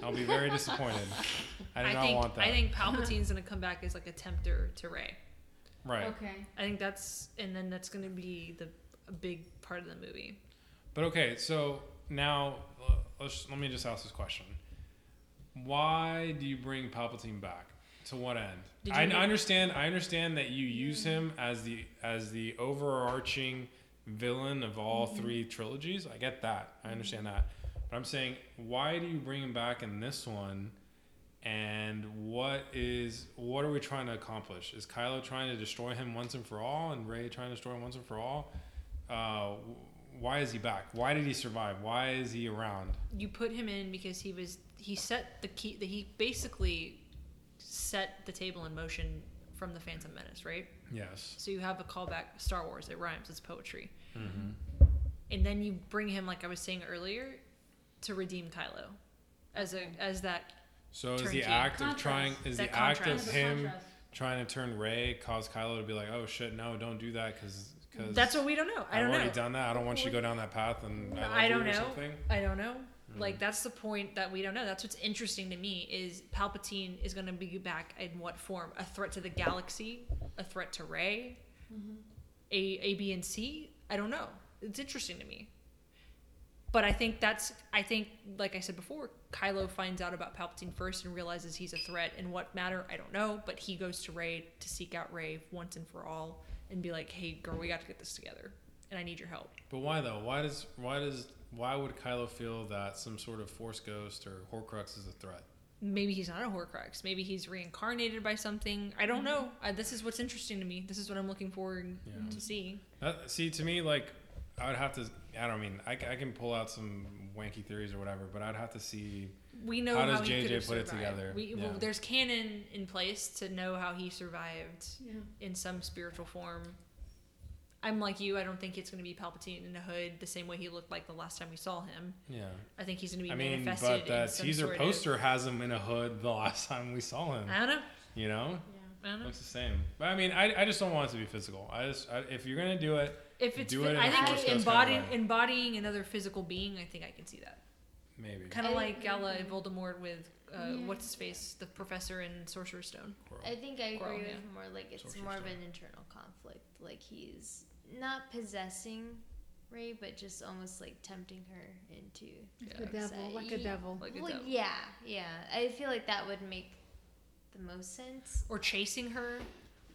I'll be very disappointed. I do not think want that. I think Palpatine's gonna come back as like a tempter to Rey. right. Okay. I think that's and then that's gonna be the a big part of the movie. But okay, so now uh, let's, let me just ask this question: Why do you bring Palpatine back? To what end? I you- I understand. I understand that you use him as the as the overarching villain of all three trilogies. I get that. I understand that. But I'm saying, why do you bring him back in this one? And what is what are we trying to accomplish? Is Kylo trying to destroy him once and for all, and Rey trying to destroy him once and for all? Uh, why is he back? Why did he survive? Why is he around? You put him in because he was he set the key that he basically set the table in motion from the Phantom Menace, right? Yes. So you have a callback Star Wars. It rhymes. It's poetry. Mm-hmm. and then you bring him like I was saying earlier to redeem Kylo as a as that So is Turnkey. the act of trying is That the act of him contrast. trying to turn Rey cause Kylo to be like, oh shit, no, don't do that because because that's what we don't know. I I've don't already know. done that. I don't want you to go down that path, and I, I don't you or know. something. I don't know. Mm. Like that's the point that we don't know. That's what's interesting to me is Palpatine is going to be back in what form? A threat to the galaxy? A threat to Rey? Mm-hmm. A A B and C? I don't know. It's interesting to me. But I think that's I think like I said before, Kylo finds out about Palpatine first and realizes he's a threat. In what matter? I don't know. But he goes to Rey to seek out Rey once and for all and be like, "Hey, girl, we got to get this together, and I need your help." But why though? Why does why does why would Kylo feel that some sort of Force ghost or Horcrux is a threat? maybe he's not a Horcrux. Maybe he's reincarnated by something. I don't mm-hmm. know. I, this is what's interesting to me. This is what I'm looking forward Yeah. to see. That, see, to me, like I would have to. I don't mean I, I can pull out some wanky theories or whatever, but I'd have to see. We know How how, does he JJ could have put it together? We, well, there's canon in place to know how he survived Yeah. in some spiritual form. I'm like you. I don't think it's going to be Palpatine in a hood the same way he looked like the last time we saw him. Yeah, I think he's going to be I mean, manifested but that in teaser sort poster has him in a hood the last time we saw him. I don't know. You know, Yeah. I don't know. looks the same. But I mean, I, I just don't want it to be physical. I just I, if you're gonna do it, If it's, Do it in I a think Force Ghost kinda embodying another physical being. I think I can see that. maybe. Kind of like Gala and Voldemort with uh, Yeah. what's his face, the professor in Sorcerer's Stone. I think I agree Quirrell, with yeah. more like it's Sorcerer's more of an internal conflict. Like he's not possessing Rey, but just almost like tempting her into. Yeah, The devil, like a devil. Like a well, devil. yeah, yeah. I feel like that would make the most sense. Or chasing her.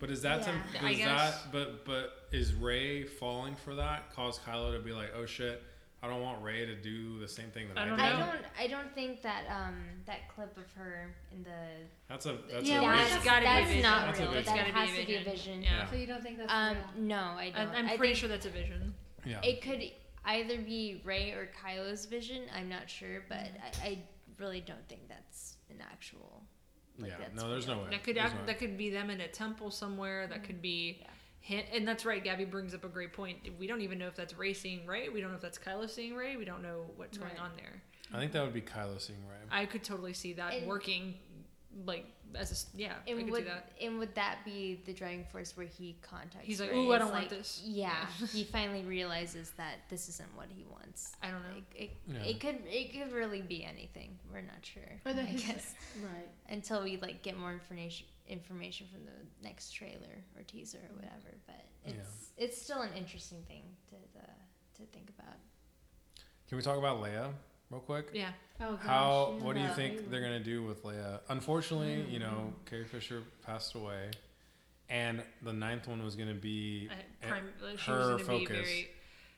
But is that Yeah. I does guess. that but but is Rey falling for that cause Kylo to be like, oh shit, I don't want Rey to do the same thing that I I, don't did. I don't. I don't think that um that clip of her in the That's a that's Yeah, a well, vision. That's gotta be a that's vision. not That's a real. That That's gotta be a to be a vision. vision. Yeah. So you don't think that's Um, real? no, I I, don't. I'm I pretty think sure that's a vision. yeah. it could either be Rey or Kylo's vision. I'm not sure, but Mm-hmm. I, I really don't think that's an actual. Like yeah. that's No, there's real. no way. That could act, no way. that could be them in a temple somewhere. That could be, Yeah. Hint, and that's right. Gabby brings up a great point. We don't even know if that's Rey seeing Rey. We don't know if that's Kylo seeing Rey. We don't know what's going on there. I think that would be Kylo seeing Rey. I could totally see that And- working, like as a yeah. I And could would see that. and would that be the driving force where he contacts? He's like, Rey? "Ooh, I don't want this." Yeah, he finally realizes that this isn't what he wants. I don't know. Like, it, Yeah. it could it could really be anything. We're not sure. Or the I his- guess Right. until we like get more information information from the next trailer or teaser or whatever. But Yeah. it's it's still an interesting thing to the, to think about. Can we talk about Leia? real quick. Yeah. Oh, gosh, How? yeah. What do you think they're gonna do with Leia? Unfortunately, mm-hmm. you know. Carrie Fisher passed away, and the ninth one was gonna be I, prime, she her gonna be focus. very.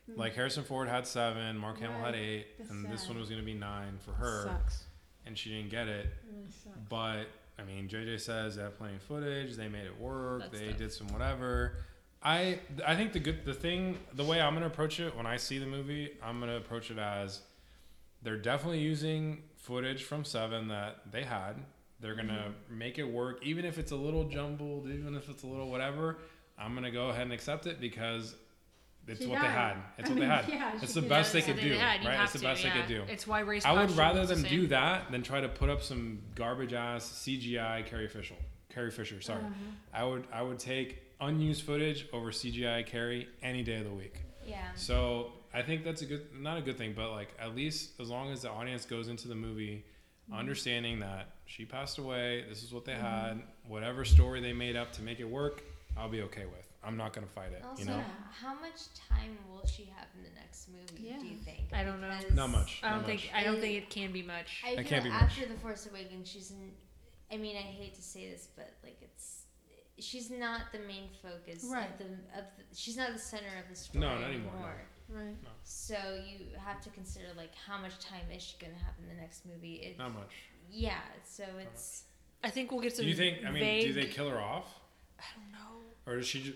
Mm-hmm. like Harrison Ford had seven, Mark Hamill had eight, That's and this one was gonna be nine for her, Sucks. and she didn't get it. It really sucks. But I mean, JJ says they have plenty of footage. They made it work. That's they tough. did some whatever. I I think the good the thing the way I'm gonna approach it when I see the movie, I'm gonna approach it as they're definitely using footage from Seven that they had. They're gonna Mm-hmm. make it work, even if it's a little jumbled, even if it's a little whatever. I'm gonna go ahead and accept it because it's She what they had. It's I what mean, they had. yeah, it's the best they could do, had. Right? It's the to, best yeah. they could do. It's why race. I would rather the them do that than try to put up some garbage ass CGI Carrie Fisher. Carrie Fisher, sorry. Uh-huh. I would I would take unused footage over CGI Carrie any day of the week. Yeah. So I think that's a good not a good thing, but like at least as long as the audience goes into the movie understanding that she passed away, this is what they had, whatever story they made up to make it work, I'll be okay with. I'm not gonna fight it. Also, you know? how much time will she have in the next movie? Do you think? I don't know. Because Not much. I don't not think. much. I don't I- think it can be much. I It feel can't be much. after the Force Awakens, she's. In, I mean, I hate to say this, but like it's. She's not the main focus Right. of the of the, she's not the center of the story No, not anymore, no. Right. So you have to consider like how much time is she gonna have in the next movie? It, Not much. yeah, so it's I think we'll get some. Do you think I mean vague, do they kill her off? I don't know. Or does she ju-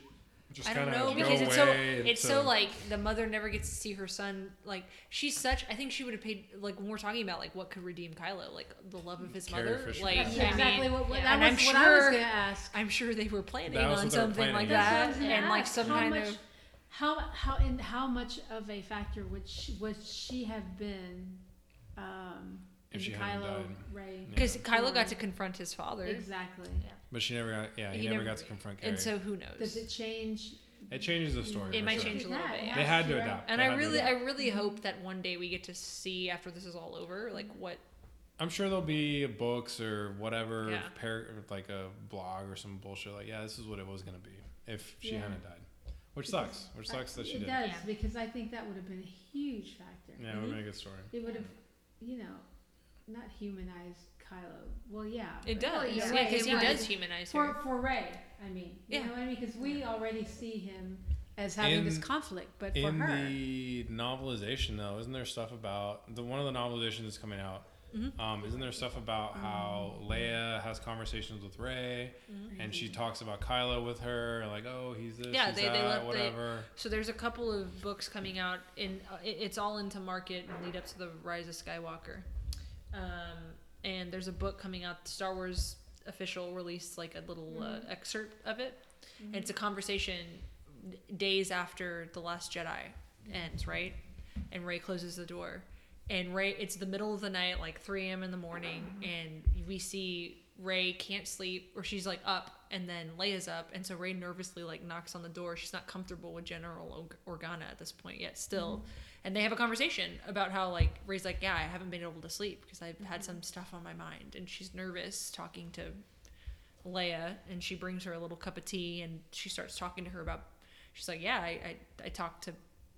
just I don't know because it's so it's so- so like the mother never gets to see her son. Like she's such. I think she would have paid like when we're talking about like what could redeem Kylo, like the love of his Carrie mother. Fisher. Like That's I exactly what, what yeah. that And was I'm what I was sure- gonna ask. I'm sure they were planning on what they were something like planning. That's what that, was gonna and like some how kind much, of. how how in how much of a factor would she, would she have been um, If in she the Kylo died. Ray? Yeah. Because Kylo got to confront his father, Exactly. But she never got. Yeah, he, He never, never- got to confront Carrie. and so who knows? Does it change? it changes the story. It for might sure. change a little bit, yeah. They had to You're right. adapt. and They I had to really, adapt. I really hope that one day we get to see after this is all over, like what. I'm sure there'll be books or whatever, Yeah. par- like a blog or some bullshit. Like, yeah, this is what it was gonna be if she Yeah. hadn't died. Which sucks. Which sucks that she it did. does Yeah. because I think that would have been a huge factor. Yeah, it would he- have been a good story. It would have, you know, not humanized Kylo. Well, yeah. It does, Well, yeah, yeah, because it he does humanize for her. for Rey. I mean, you Yeah. know what I mean? Because we already see him as having this conflict, but for In her, the novelization, though, isn't there stuff about the one of the novelizations that's coming out? Mhm. Um, isn't there stuff about how Leia has conversations with Rey, and she talks about Kylo with her, like, oh, he's this, Yeah, he's they- they that, let- they- whatever. So there's a couple of books coming out, in uh, it, it's all into market and lead up to the Rise of Skywalker. Um, and there's a book coming out. Star Wars official released like a little uh, mm-hmm. excerpt of it. And it's a mm-hmm. conversation days after the Last Jedi ends, right? And Rey closes the door, and Rey. It's the middle of the night, like 3 a.m. in the morning, mm-hmm. and we see Rey can't sleep, or she's like up, and then Leia's up, and so Rey nervously like knocks on the door. She's not comfortable with General Organa at this point yet, still, mm-hmm. and they have a conversation about how like Rey's like, yeah, I haven't been able to sleep because I've had mm-hmm. some stuff on my mind, and she's nervous talking to Leia, and she brings her a little cup of tea, and she starts talking to her about. She's like, yeah, I I, I talked to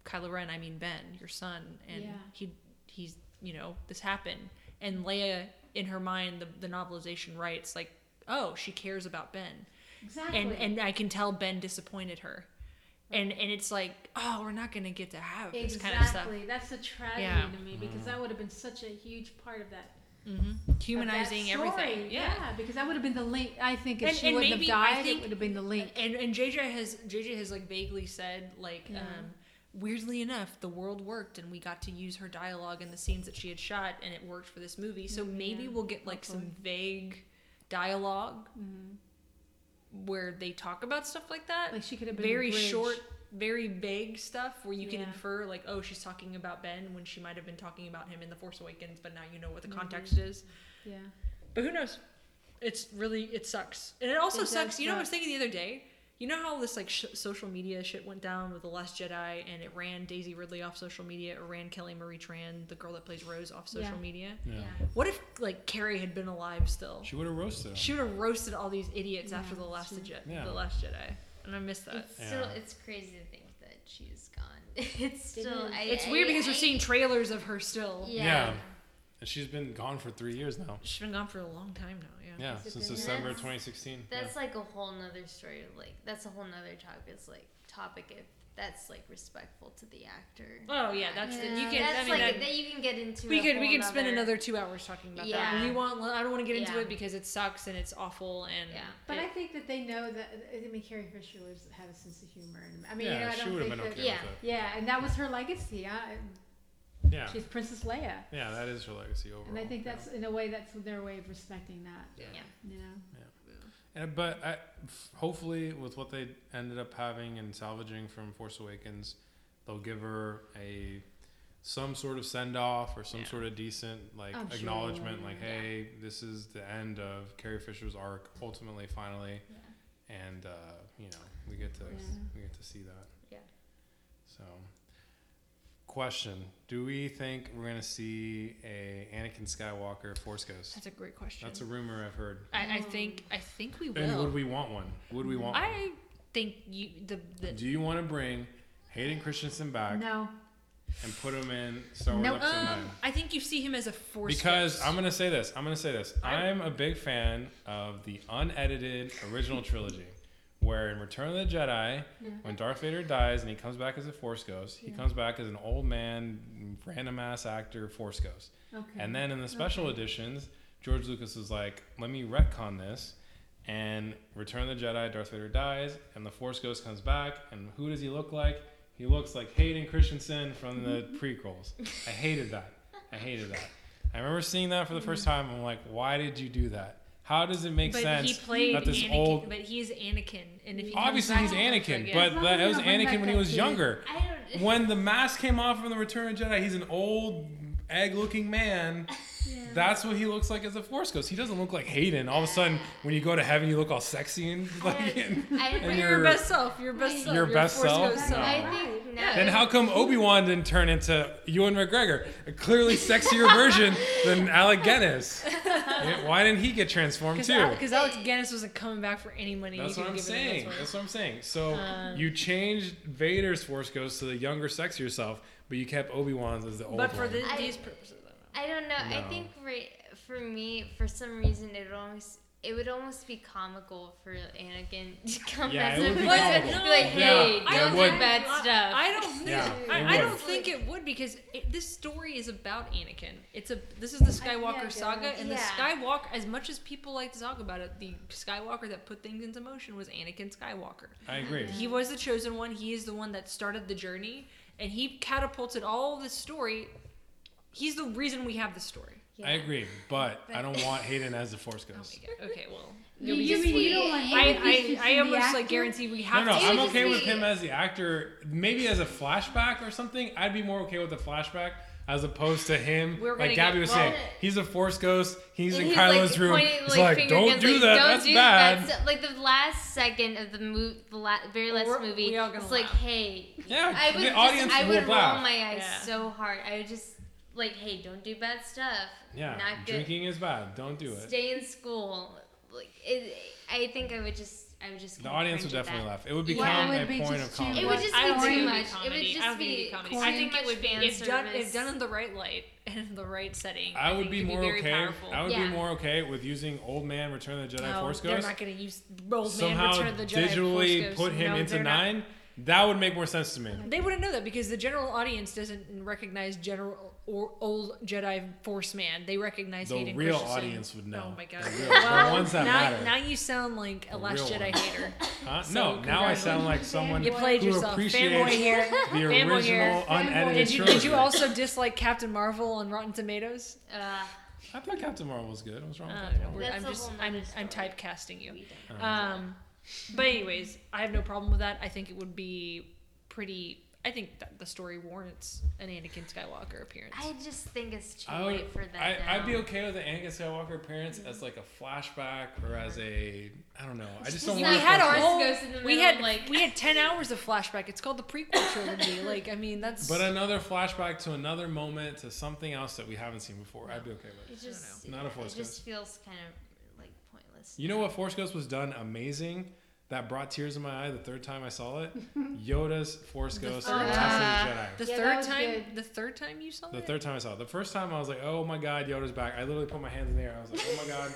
Kylo Ren, I mean Ben, your son, and Yeah. he he's you know this happened, and Leia in her mind the the novelization writes like, oh, she cares about Ben, exactly. and and I can tell Ben disappointed her, and and it's like, oh, we're not gonna get to have this kind of stuff. exactly. That's a tragedy Yeah. to me because that would have been such a huge part of that. hmm that Humanizing everything, yeah. because that would have been the link. I think if And- she and wouldn't maybe- have I died, think- it would have been the link. And and JJ has JJ has like vaguely said like Yeah. um weirdly enough the world worked and we got to use her dialogue in the scenes that she had shot and it worked for this movie. So maybe we'll get like some vague dialogue Mhm. where they talk about stuff like that. Like she could have been very short, very vague stuff where you can infer like oh she's talking about Ben when she might have been talking about him in The Force Awakens, but now you know what the Maybe. context is. Yeah. But who knows? It's really it sucks, and it also It sucks. You know, what I was thinking the other day. You know how this like sh- social media shit went down with the Last Jedi, and it ran Daisy Ridley off social media, or ran Kelly Marie Tran, the girl that plays Rose, off social Yeah. media. Yeah. What if like Carrie had been alive still? She would have roasted him. She would have roasted all these idiots Yeah, after the last true. Jedi. Yeah. The Last Jedi. and I miss that. It's still Yeah. it's crazy to think that she's gone. It's still. I, It's I- weird because we're I- seeing trailers of her still. Yeah. Yeah. And she's been gone for three years now. She's been gone for a long time now. Yeah. Yeah, since December That's- 2016. yeah. That's like a whole nother story. Like that's a whole nother topic. It's like topic if that's like respectful to the actor. Oh yeah, that's the, you can. that's I mean, like that, that you can get into. we a could we whole could spend another two hours talking about that. Yeah. And we want. I don't want to get into Yeah. it because it sucks and it's awful and. Yeah. But it- I think that they know that. I mean, Carrie Fisher was had a sense of humor, and I mean, yeah, you know, I she don't would have think been that. okay Yeah. with Yeah, and that was her legacy. I, it. Yeah. She's Princess Leia, Yeah, that is her legacy overall. and I think yeah. that's in a way that's their way of respecting that. Yeah. Yeah. You know. And, but I, f- hopefully, with what they ended up having and salvaging from Force Awakens, they'll give her a some sort of send off or some Yeah. sort of decent like I'm acknowledgement, they like, will. hey, this is the end of Carrie Fisher's arc. Ultimately, finally, Yeah. and uh, you know we get to Yeah. we get to see that. Yeah. So, question: Do we think we're gonna see a Anakin Skywalker Force Ghost? That's a great question. That's a rumor I've heard. I, I think I think we will. And would we want one? Would we want? one? I think you the the. Do you want to bring Hayden Christensen back No. and put him in Star Wars Nope. Episode Um, Nine? I think you see him as a force. Because ghost. I'm gonna say this. I'm gonna say this. I- I'm a big fan of the unedited original trilogy, where in Return of the Jedi, Yeah. when Darth Vader dies and he comes back as a Force Ghost, he Yeah. comes back as an old man, random ass actor Force Ghost. Okay. And then in the special Okay. editions, George Lucas was like, let me retcon this. And Return of the Jedi, Darth Vader dies, and the Force Ghost comes back. And who does he look like? He looks like Hayden Christensen from the prequels. I hated that. I hated that. I remember seeing that for the first mm-hmm. time. I'm like, why did you do that? How does it make but sense? he played that this Anakin, old- but he's Anakin, and if he Obviously, he's Anakin, but that was you don't bring Anakin when he was kid. younger. I don't. When the mask came off from the Return of Jedi, he's an old egg-looking man. Yeah. That's what he looks like as a Force Ghost. He doesn't look like Hayden. All of a sudden, when you go to heaven, you look all sexy and like. and- I, and you're- your best self, your best self, Your best force self? ghost No. I think no. then how come Obi Wan didn't turn into Ewan McGregor, a clearly sexier version than Alec Guinness? Why didn't he get transformed too? Because Alec Guinness wasn't coming back for any money. That's what I'm saying. that's That's what I'm saying. So Uh, you changed Vader's Force Ghost to the younger, sexier self, but you kept Obi Wan's as the why. old But for one. the, I- these purposes, I I don't know. I think for for me, for some reason, it would almost it would almost be comical for Anakin to come Yeah, as it a would be person, be like, "Hey, yeah, don't it do bad stuff." I don't. Yeah, I, I don't think it would because it, this story is about Anakin. It's a this is the I- yeah, Skywalker yeah. saga, and the Skywalker. As much as people like to talk about it, the Skywalker that put things into motion was Anakin Skywalker. I agree. He was the chosen one. He is the one that started the journey, and he catapulted all this story. He's the reason we have this story. Yeah. I agree, but I don't want Hayden as the Force Oh Ghost. my god. Okay, well, You, We you, just- mean you don't want I him to just I, be I the almost like actor? guarantee we have no, to. It I'm okay just with him as the actor. Maybe as a flashback or something, I'd be more okay with the flashback as opposed to him. We're like Gabby was well- saying, he's a Force Ghost. He's And in he's, Kylo's like, room. pointing, It's like, finger don't do like, that. Don't That's do bad. That. So- like the last second of the movie, the la- very last We're- movie, we all it's like, laugh. hey, Yeah, I would the just, audience I will would roll laugh. my eyes Yeah. so hard. I would just like, hey, don't do bad stuff. Yeah, not good. drinking is bad. Don't do it. Stay in school. Like it, I think I would just, I would just. The audience would definitely that. laugh. It would become Well, it a be point of comedy. It would just I be don't too much. be It would comedy. just I don't think it'd be be comedy. I think it would be if done if done in the right light and in the right setting. I would be more very okay. Powerful. I would Yeah. be more okay with using old man Return of the Jedi no, Force they're Ghost. not going to use old man Somehow Return of the Jedi digitally Force Ghost. put him No, into they're not. nine. That would make more sense to me. They wouldn't know that because the general audience doesn't recognize general or old Jedi Force man. They recognize The Hayden real Christensen. audience would know. Oh my god! The real- the ones that now, matter. now you sound like a The Last Jedi ones. hater. Huh? So, no, now I sound like someone You played who yourself. appreciates here. the original here. unedited Did you, did you also dislike Captain Marvel on Rotten Tomatoes? Uh, I thought Captain Marvel was good. What's wrong with Uh, Captain no, Marvel? we're- That's I'm just I'm I'm typecasting you. Um, but anyways, I have no problem with that. I think it would be pretty. I think that the story warrants an Anakin Skywalker appearance. I just think it's too I would, late for that. I, I'd be okay with the Anakin Skywalker appearance as like a flashback or as a I don't know. I just don't We want. we to had Force a whole. In the We had like- we had ten hours of flashback. It's called the prequel trilogy. like I mean that's. But another flashback to another moment to something else that we haven't seen before. I'd be okay with. It just, Not a Force It just feels kind of like pointless. You know what Force Ghost was done amazing? That brought tears in my eye the third time I saw it. Yoda's Force Ghost third and Return time. of the Jedi. The Yeah, third time, good. the third time you saw it? The third time I saw it. The first time I was like, oh my god, Yoda's back. I literally put my hands in the air. I was like, oh my god,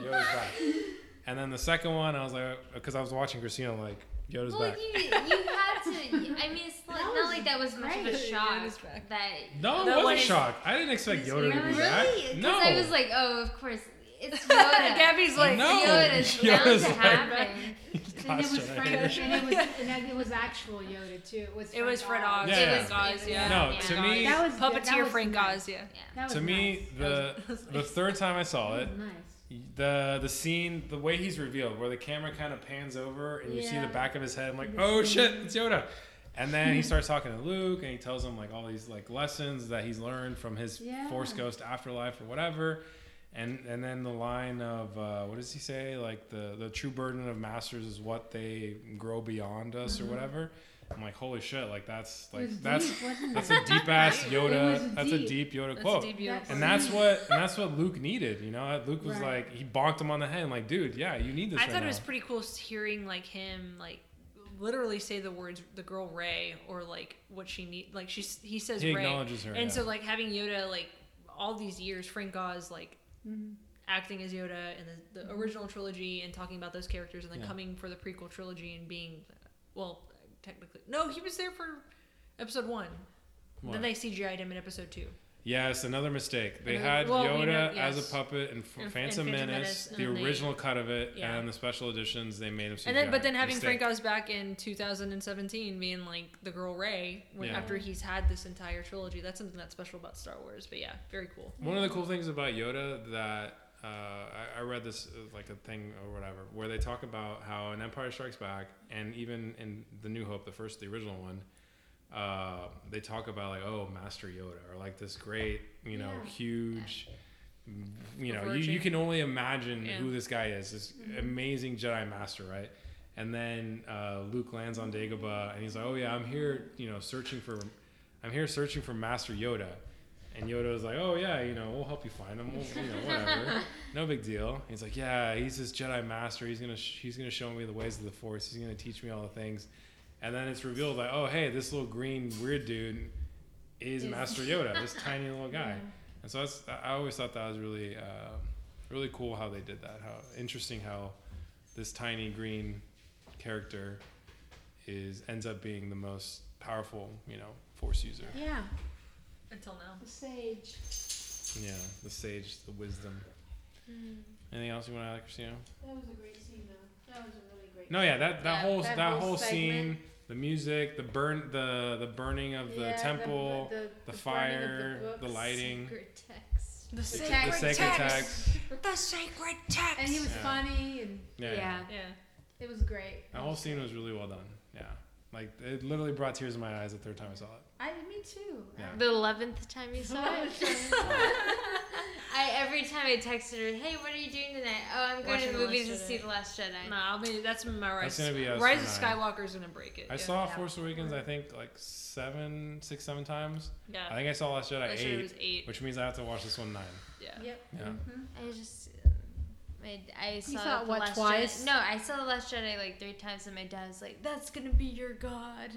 Yoda's back. And then the second one, I was like, because I was watching Christina, like, Yoda's Well, back. you you had to. I mean, it's like, not like that was much of a great. shock Yoda's back. that. No, That I wasn't is- shocked. I didn't expect Yoda to be back. Really? No. I was like, oh, of course, it's Yoda. Gabby's like, No. Yoda's bound Yoda's to like- happen. And it was Jedi. Frank, and it was, and that- it was actual Yoda too. It was. It was Frank Oz. Yeah. It It was was- Oz, yeah. No, Yeah. to me, That was that Puppeteer was Frank nice. Oz, yeah. Yeah. That was to me, the That was the third time I saw it, nice. the the scene, the way he's revealed, where the camera kind of pans over and you see the back of his head. I'm like, oh shit, it's Yoda. And then he starts talking to Luke, and he tells him like all these like lessons that he's learned from his Yeah. Force Ghost afterlife or whatever. And and then the line of uh, what does he say? Like the the true burden of masters is what they grow beyond us or Mhm. whatever. I'm like, holy shit! Like that's like that's deep, that's it? a deep ass Yoda. was That's a deep. deep Yoda That's quote. deep Yoda And that's what and that's what Luke needed, you know. Luke was Right. like he bonked him on the head, like, dude, yeah, you need this. I right thought now. it was pretty cool hearing like him like literally say the words the girl Rey or like what she need like she's he says He Rey acknowledges her. and yeah. so like having Yoda like all these years Frank Oz like Mhm. acting as Yoda in the, the original trilogy and talking about those characters and then Yeah. coming for the prequel trilogy and being well technically no he was there for episode one What? then they CGI'd him in episode two Yes, another mistake. They had well, Yoda know- as a puppet in F- In- in Phantom, Phantom Menace, Menace, the and they- original cut of it, yeah. and the special editions they made him. and then but then having Mistake. Frank Oz back in 2017 being like the girl Rey when, Yeah. after he's had this entire trilogy that's something that's special about Star Wars but yeah very cool One of the cool things about Yoda that uh, I, I read this uh, like a thing or whatever, where they talk about how in Empire Strikes Back and even in The New Hope, the first, the original one, uh, they talk about like, oh, Master Yoda, or like this great, you know, Yeah. huge. You know, you, you can only imagine Yeah. who this guy is. This Mm-hmm. amazing Jedi Master, right? And then uh, Luke lands on Dagobah, and he's like, "Oh yeah, I'm here, you know, searching for, I'm here searching for Master Yoda." And Yoda was like, "Oh yeah, you know, we'll help you find him. We'll, you know, whatever, no big deal." He's like, "Yeah, he's this Jedi Master. He's gonna sh- he's gonna show me the ways of the Force. He's gonna teach me all the things." And then it's revealed like, "Oh hey, this little green weird dude is Is- Master Yoda, this tiny little guy." Yeah. And so that's I always thought that was really uh, really cool how they did that. How interesting how this tiny green character is ends up being the most powerful, you know, Force user. Yeah, until now the sage. Yeah, the sage, the wisdom. Anything else you want to add, Christina? That was a great scene, though. That was a really great. No, yeah, that, that Yeah, whole that that, whole whole, segment. scene, the music, the burn, the the burning of the Yeah, temple, the, the, burning of fire, the, books. lighting, Secret text. the the sacred sacred text. the sacred text And he was Yeah. funny, and Yeah, yeah. Yeah. yeah it was great. That whole scene was really well done. Yeah, like it literally brought tears in my eyes the third time I saw it. I, me too. Yeah. The eleventh time you saw it. I every time I texted her, "Hey, what are you doing tonight?" Oh, I'm going Watching to the The movies Last to see The Last Jedi. Nah, I mean that's my rise. That's gonna be us Rise of nine. Skywalker's gonna break it. I yeah. saw Yeah. Force Awakens, I think like seven, six, seven times. Yeah, I think I saw Last Jedi Last eight, was eight. which means I have to watch this one nine. Yeah. Yep. Yeah. Mhm. I just, I, I saw, saw it, the what, Last twice? Jedi. No, I saw the Last Jedi like three times, and my dad was like, "That's gonna be your god.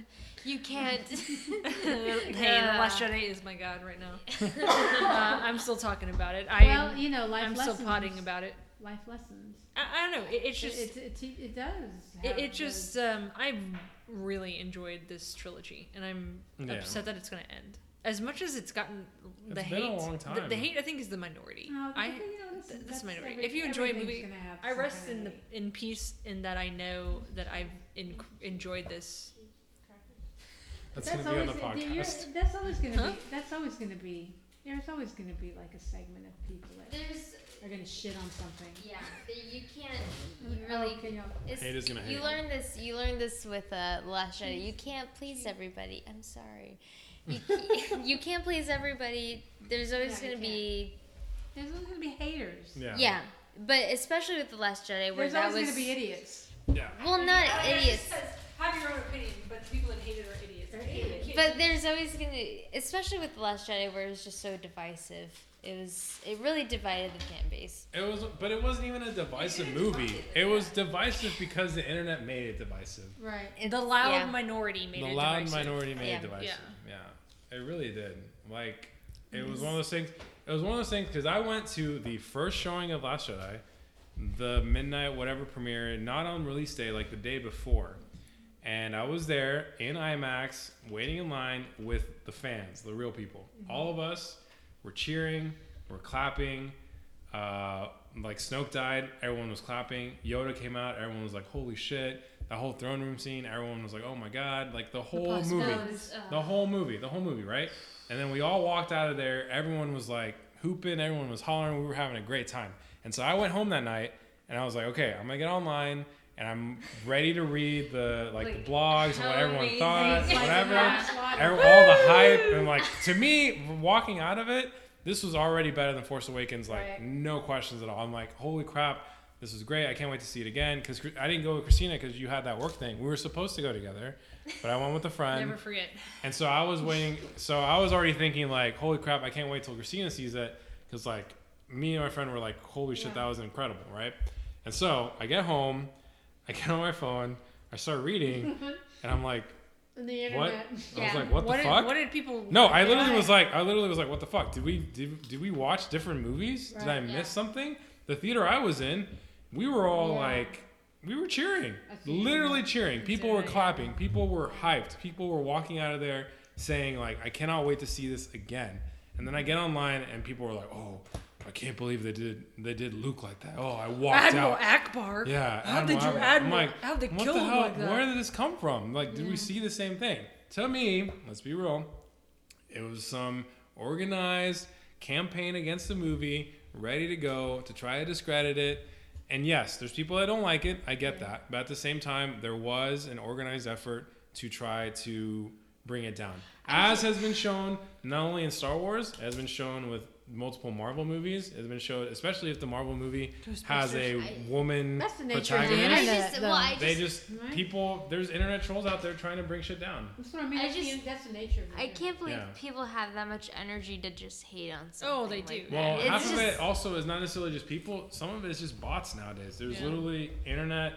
You can't." hey, the Last Jedi is my god right now. uh, I'm still talking about it. I well, you know, life I'm lessons. still potting about it. life lessons. I, I don't know. It, it's just it, it, it does. it, it just um, I really enjoyed this trilogy, and I'm Yeah. upset that it's gonna end. As much as it's gotten the It's been hate, a long The, time. the hate I think is the minority. No, I you know, this, th- is- that's minority. every- If you enjoy a movie, I rest in the in peace in that I know that I've in, enjoyed this. That's, That's gonna be on the always- podcast. That's always gonna Huh? be. That's always gonna be. There's always gonna be like a segment of people that There's, are gonna shit on something. yeah, you can't. You Oh, really. okay, yeah. It's, Hate is gonna hate. You learn this. You learn this with uh, The Last Jedi. You can't please everybody. I'm sorry. You, you can't please everybody. There's always Yeah, gonna be There's always gonna be haters. Yeah. yeah. but especially with The Last Jedi, where There's that always was gonna be idiots. Yeah. well, not idiots. Have your own opinion, but the people that hate it are idiots. They're idiots. But there's always gonna, especially with the Last Jedi, where it was just so divisive. It was it really divided the fan base. It was, but it wasn't even a divisive movie. It was divisive because the internet made it divisive. Right. It's- the loud yeah. minority made it divisive. the it loud divisive. minority made Yeah. it divisive. Yeah. it really did. Like, it was one of those things. It was one of those things because I went to the first showing of Last Jedi, the midnight whatever premiere, not on release day, like the day before, and I was there in IMAX, waiting in line with the fans, the real people. All of us were cheering, were clapping. Uh, like Snoke died, everyone was clapping. Yoda came out, everyone was like, "Holy shit!" The whole throne room scene, everyone was like, "Oh my god!" Like the whole movie, possibilities. the whole movie, the whole movie, right? And then we all walked out of there. Everyone was like hooping, everyone was hollering. We were having a great time. And so I went home that night, and I was like, "Okay, I'm gonna get online." And I'm ready to read the like, the blogs and what everyone amazing. thought, Like, whatever all the hype and like to me walking out of it this was already better than force awakens like Right. no questions at all i'm like holy crap this is great i can't wait to see it again because i didn't go with christina because you had that work thing we were supposed to go together but i went with a friend Never forget. and so i was waiting so i was already thinking like holy crap i can't wait till christina sees it because like me and my friend were like holy shit Yeah. that was incredible right and so i get home i get on my phone i start reading and i'm like the what internet. i was Yeah. like what the did, fuck what did people? no, I literally Right. was like, I literally was like, what the fuck? Did we did, did we watch different movies? Did I miss yeah. something? The theater I was in, we were all Yeah. like, we were cheering, literally cheering. People were clapping. People were hyped. People were walking out of there saying like, I cannot wait to see this again. And then I get online and people were like, oh, I can't believe they did they did Luke like that. Oh, I walked Admiral out. Ackbar. Yeah, How did you Ackbar. I'm like, how they what kill the him like that? Where did this come from? Like, did we see the same thing? To me, let's be real, it was some organized campaign against the movie, ready to go to try to discredit it. And yes, there's people that don't like it. I get that. But at the same time, there was an organized effort to try to bring it down. As has been shown not only in Star Wars, has been shown with multiple Marvel movies. Has been shown, especially if the Marvel movie has a I- woman That's the nature of the protagonist. Internet. just, well, just, They just Right. people. There's internet trolls out there trying to bring shit down. That's what I mean. I That's, the, just- that's the nature of the I internet. can't believe Yeah. people have that much energy to just hate on something. Oh, they like do. that. Well, It's half of it also is not necessarily just people. Some of it is just bots nowadays. There's Yeah. literally internet,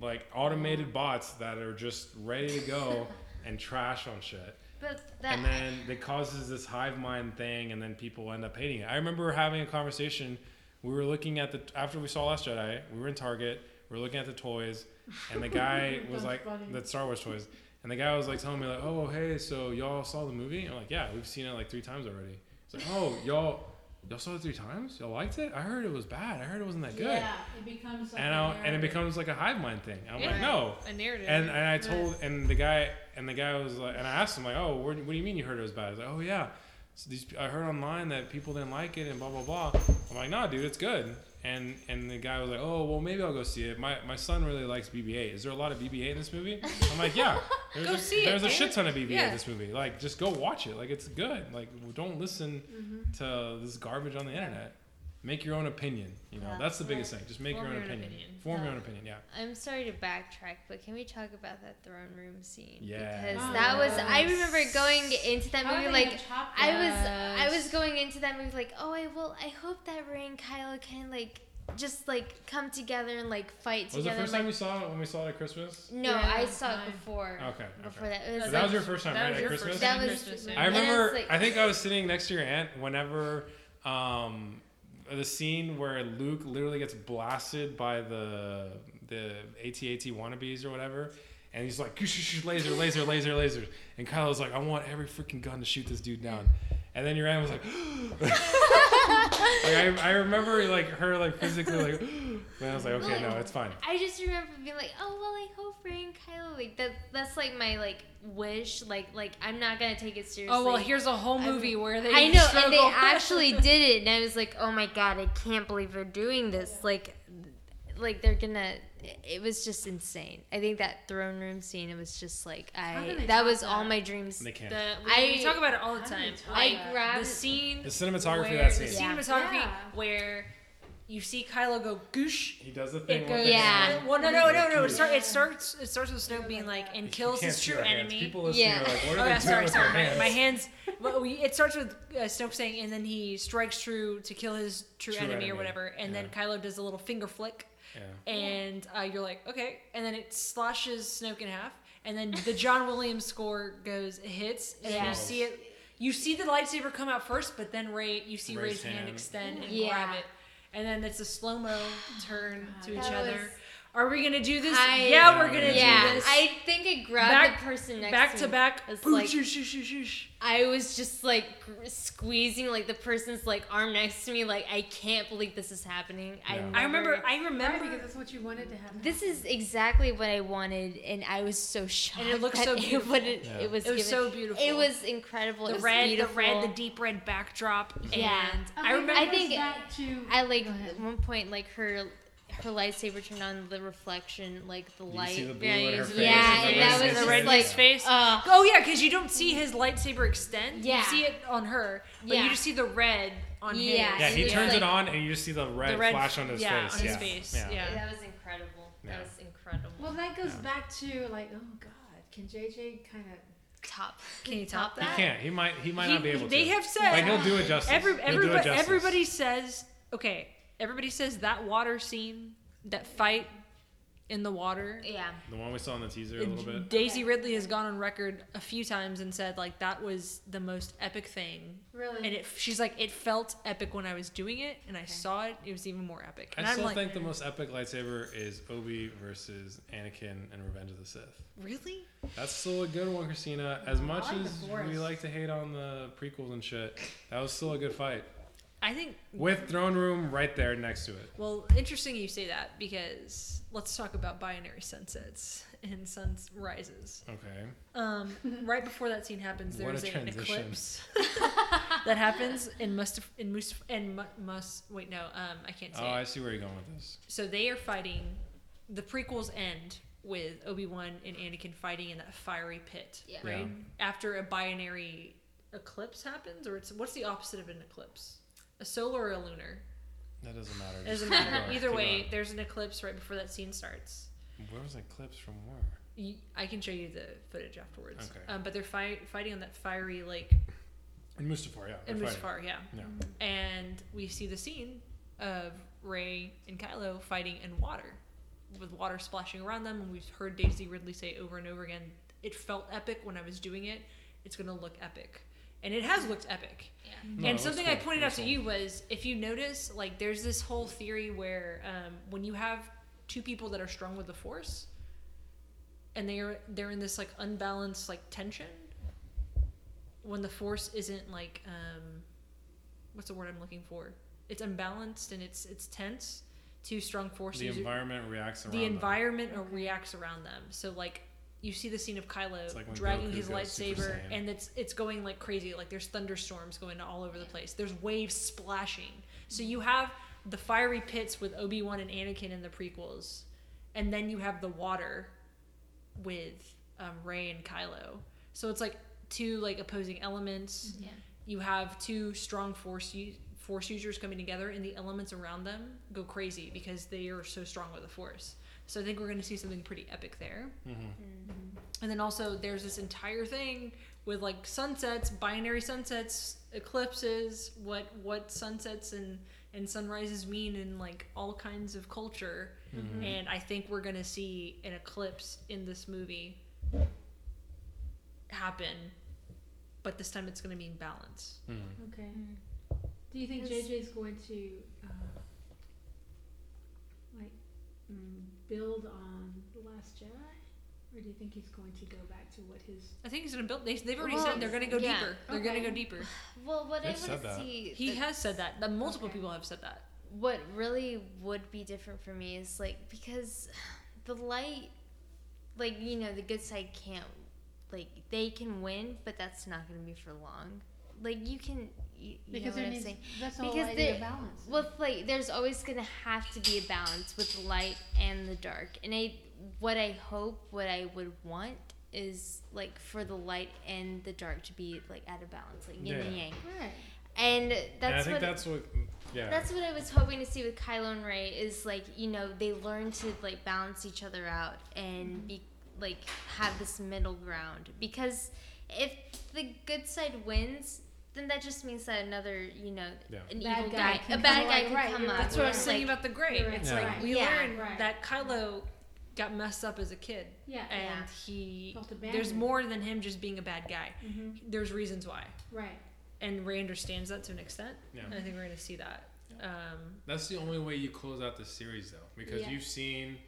like automated bots that are just ready to go and trash on shit. But that, and then it causes this hive mind thing, and then people end up hating it. I remember having a conversation. We were looking at the after we saw Last Jedi. We were in Target. We were looking at the toys, and the guy was like, funny. "The Star Wars toys." And the guy was like telling me like, "Oh, hey, so y'all saw the movie?" I'm like, "Yeah, we've seen it like three times already." It's like, "Oh, y'all, y'all saw it three times? Y'all liked it? I heard it was bad. I heard it wasn't that good." Yeah, it becomes like And a I, and it becomes like a hive mind thing. I'm like, Yeah. "No, A narrative. and and I told and the guy and the guy was like and I asked him like oh what, what do you mean you heard it was bad? I was like oh yeah, so these I heard online that people didn't like it and blah blah blah. I'm like nah dude it's good. And and the guy was like oh well maybe I'll go see it. My my son really likes BB-8. Is there a lot of BB-8 in this movie? I'm like yeah. There's Go a, see it, a shit ton of BB-8 Yeah. in this movie. Like just go watch it. Like it's good. Like don't listen Mm-hmm. to this garbage on the internet. Make your own opinion. You know Yeah. that's the biggest thing. Just make Form your own your own opinion. opinion. Form your own opinion. Yeah. I'm sorry to backtrack, but can we talk about that throne room scene? Yeah. Because Oh, that was I remember going into that How movie like I was I was going into that movie like, oh I will I hope that Rey and Kylo can like just like come together and like fight Was the first like, time we saw it when we saw it at Christmas? no, Yeah, I saw it before. Okay, Before okay. that, it was So like, that was your first time, That right? was At your Christmas? first That time at was- Christmas, I yeah. And it's remember. like- I think I was sitting next to your aunt whenever um, the scene where Luke literally gets blasted by the the AT-AT wannabes or whatever, and he's like laser, laser, laser, laser, and Kylo's like, I want every freaking gun to shoot this dude down, and then your was like. like I, I remember like her like physically like and I was like okay no it's fine I just remember being like, oh well, I hope Rey and Kylo like that. That's like my like wish. Like like I'm not gonna take it seriously. oh well, here's a whole I- movie where they. I know, struggle. and they actually did it, and I was like, "Oh my god, I can't believe they're doing this!" Like, like they're gonna. It was just insane. I think that throne room scene. It was just like I. That was that? all my dreams. they can't The, I- we talk about it all the How do they time. Like I grabbed the scene, the cinematography where that the scene Yeah. cinematography Yeah. where you see Kylo go goosh. he does the thing It goes. Yeah. hand. Well, no, no, no, no. It, Goosh. start, it starts. It starts with Snoke being like, and kills his true our hands. enemy. People Yeah. are like, what are Oh they yeah, doing sorry, with sorry. their My, hands? my hands, But we, it starts with uh, Snoke saying, and then he strikes true to kill his true, True enemy, or whatever, and then yeah. Kylo does a little finger flick, Yeah. and uh, you're like, okay, and then it slashes Snoke in half, and then the John Williams score goes, it hits, and then Yeah. you see it. You see the lightsaber come out first, but then Rey, you see Rey's Rey's hand, hand. extend and Yeah. grab it, and then it's a slow mo turn to each That other. Was- Are we gonna do this? I- yeah, we're gonna yeah, do this. I think I grabbed Back- the person next back to to me. back. It's Boo, like shoosh, shoosh, shoosh, shoosh. I was just like squeezing like the person's like arm next to me. Like I can't believe this is happening. I Yeah. never, I remember. I Right, remember. because that's what you wanted to happen. This is exactly what I wanted, and I was so shocked. And it looked so beautiful. wouldn't- Yeah. it was. It was given- so beautiful. It was incredible. the it was red, beautiful. the red, the deep red backdrop, Yeah. and Okay, I remember. I that think goes back to I like at one point like her her lightsaber turned on the reflection, like the You light. see the blue Yeah, in her face. Yeah, and and that was the just red in like- face. Uh, oh yeah, because you don't see his lightsaber extend. Yeah. You see it on her, but Yeah. you just see the red on Yeah. his. Yeah, he It's turns like- it on and you just see the red, The red- flash on his yeah, face. on his yeah. face, Yeah. yeah. That was incredible. Yeah. That was incredible. Well, that goes Yeah. back to like, oh God, can JJ kind of? top. Can you top that? He can't. He might. He might He- not be able they to. They have said- Like he'll do it justice. Every, He'll do it justice. everybody says okay. Everybody says that water scene, that fight in the water. Yeah. The one we saw in the teaser a little bit. Daisy Ridley has gone on record a few times and said like that was the most epic thing, Really? and it. She's like it felt epic when I was doing it, and I saw it. It was even more epic. And I am still like, think the most epic lightsaber is Obi versus Anakin in Revenge of the Sith. really? That's still a good one, Christina. As much like as we like to hate on the prequels and shit, that was still a good fight. I think. With throne room right there next to it. Well, interesting you say that because let's talk about binary sunsets and sunrises. Okay. Um, right before that scene happens, What a there's a, an eclipse that happens in must in Must and must wait no um I can't say Oh, it. I see where you're going with this. so they are fighting. The prequels end with Obi Wan and Anakin fighting in that fiery pit, Yeah. right? Yeah. After a binary eclipse happens, or it's what's the opposite of an eclipse? A solar or a lunar? That doesn't matter. It doesn't matter. going, Either way, going. there's an eclipse right before that scene starts. Where was that clips from where? I can show you the footage afterwards. Okay. Um, but they're fi- fighting on that fiery lake In Mustafar, yeah. in. Mustafar, yeah. Yeah. And we see the scene of Rey and Kylo fighting in water, with water splashing around them. And we've heard Daisy Ridley say over and over again, "It felt epic when I was doing it. It's gonna look epic." And it has looked epic. Yeah. No, and it looks something I pointed It out to you was if you notice, like, there's this whole theory where um, when you have two people that are strong with the Force, and they're they're in this like unbalanced like tension, when the Force isn't like um, what's the word I'm looking for? It's unbalanced and it's it's tense. Two strong forces. The environment reacts around the environment or reacts around them. So like you see the scene of Kylo like dragging Goku his lightsaber, and it's it's going like crazy. Like there's thunderstorms going all over the place. There's waves splashing. So you have the fiery pits with Obi Wan and Anakin in the prequels, and then you have the water with um, Rey and Kylo. So it's like two like opposing elements. Yeah. You have two strong force u- force users coming together, and the elements around them go crazy because they are so strong with the force. So I think we're going to see something pretty epic there. Mhm. And then also there's this entire thing with like sunsets, binary sunsets, eclipses, what what sunsets and and sunrises mean in like all kinds of culture. Mhm. And I think we're going to see an eclipse in this movie happen. But this time it's going to mean balance. Mhm. Okay. Mm. Do you think Because- JJ's going to uh, like mm, build on the Last Jedi, or do you think he's going to go back to what his? I think he's going to build they, they've already Well, said they're going to go yeah. deeper. They're going to go deeper. Well, what I They've said want to see. He that- has said that. The multiple Okay. people have said that. what really would be different for me is like because the light like you know the good side can't like they can win but that's not going to be for long like you can you, you Because know what i'm saying that's the Because idea balance. well like there's always going to have to be a balance with the light and the dark and i what i hope what i would want is like for the light and the dark to be like at a balance like yin and Yeah. yang right. and And I that's think what that's what. Yeah. that's what I was hoping to see with Kylo and Rey is like you know they learn to like balance each other out and mm-hmm. be like have this middle ground because if the good side wins, then that just means that another, you know, Yeah. an Bad evil guy guy, a bad come guy along, can right, come you're up. That's what I was Like, saying about the Gray. Right. It's Yeah. like we Yeah. learned Right. that Kylo got messed up as a kid, Yeah. and Yeah. he Felt there's more than him just being a bad guy. hmm There's reasons why, Right. and Rey understands that to an extent. Yeah. And I think we're gonna see that. Um, That's the only way you close out the series, though, because Yeah. you've seen,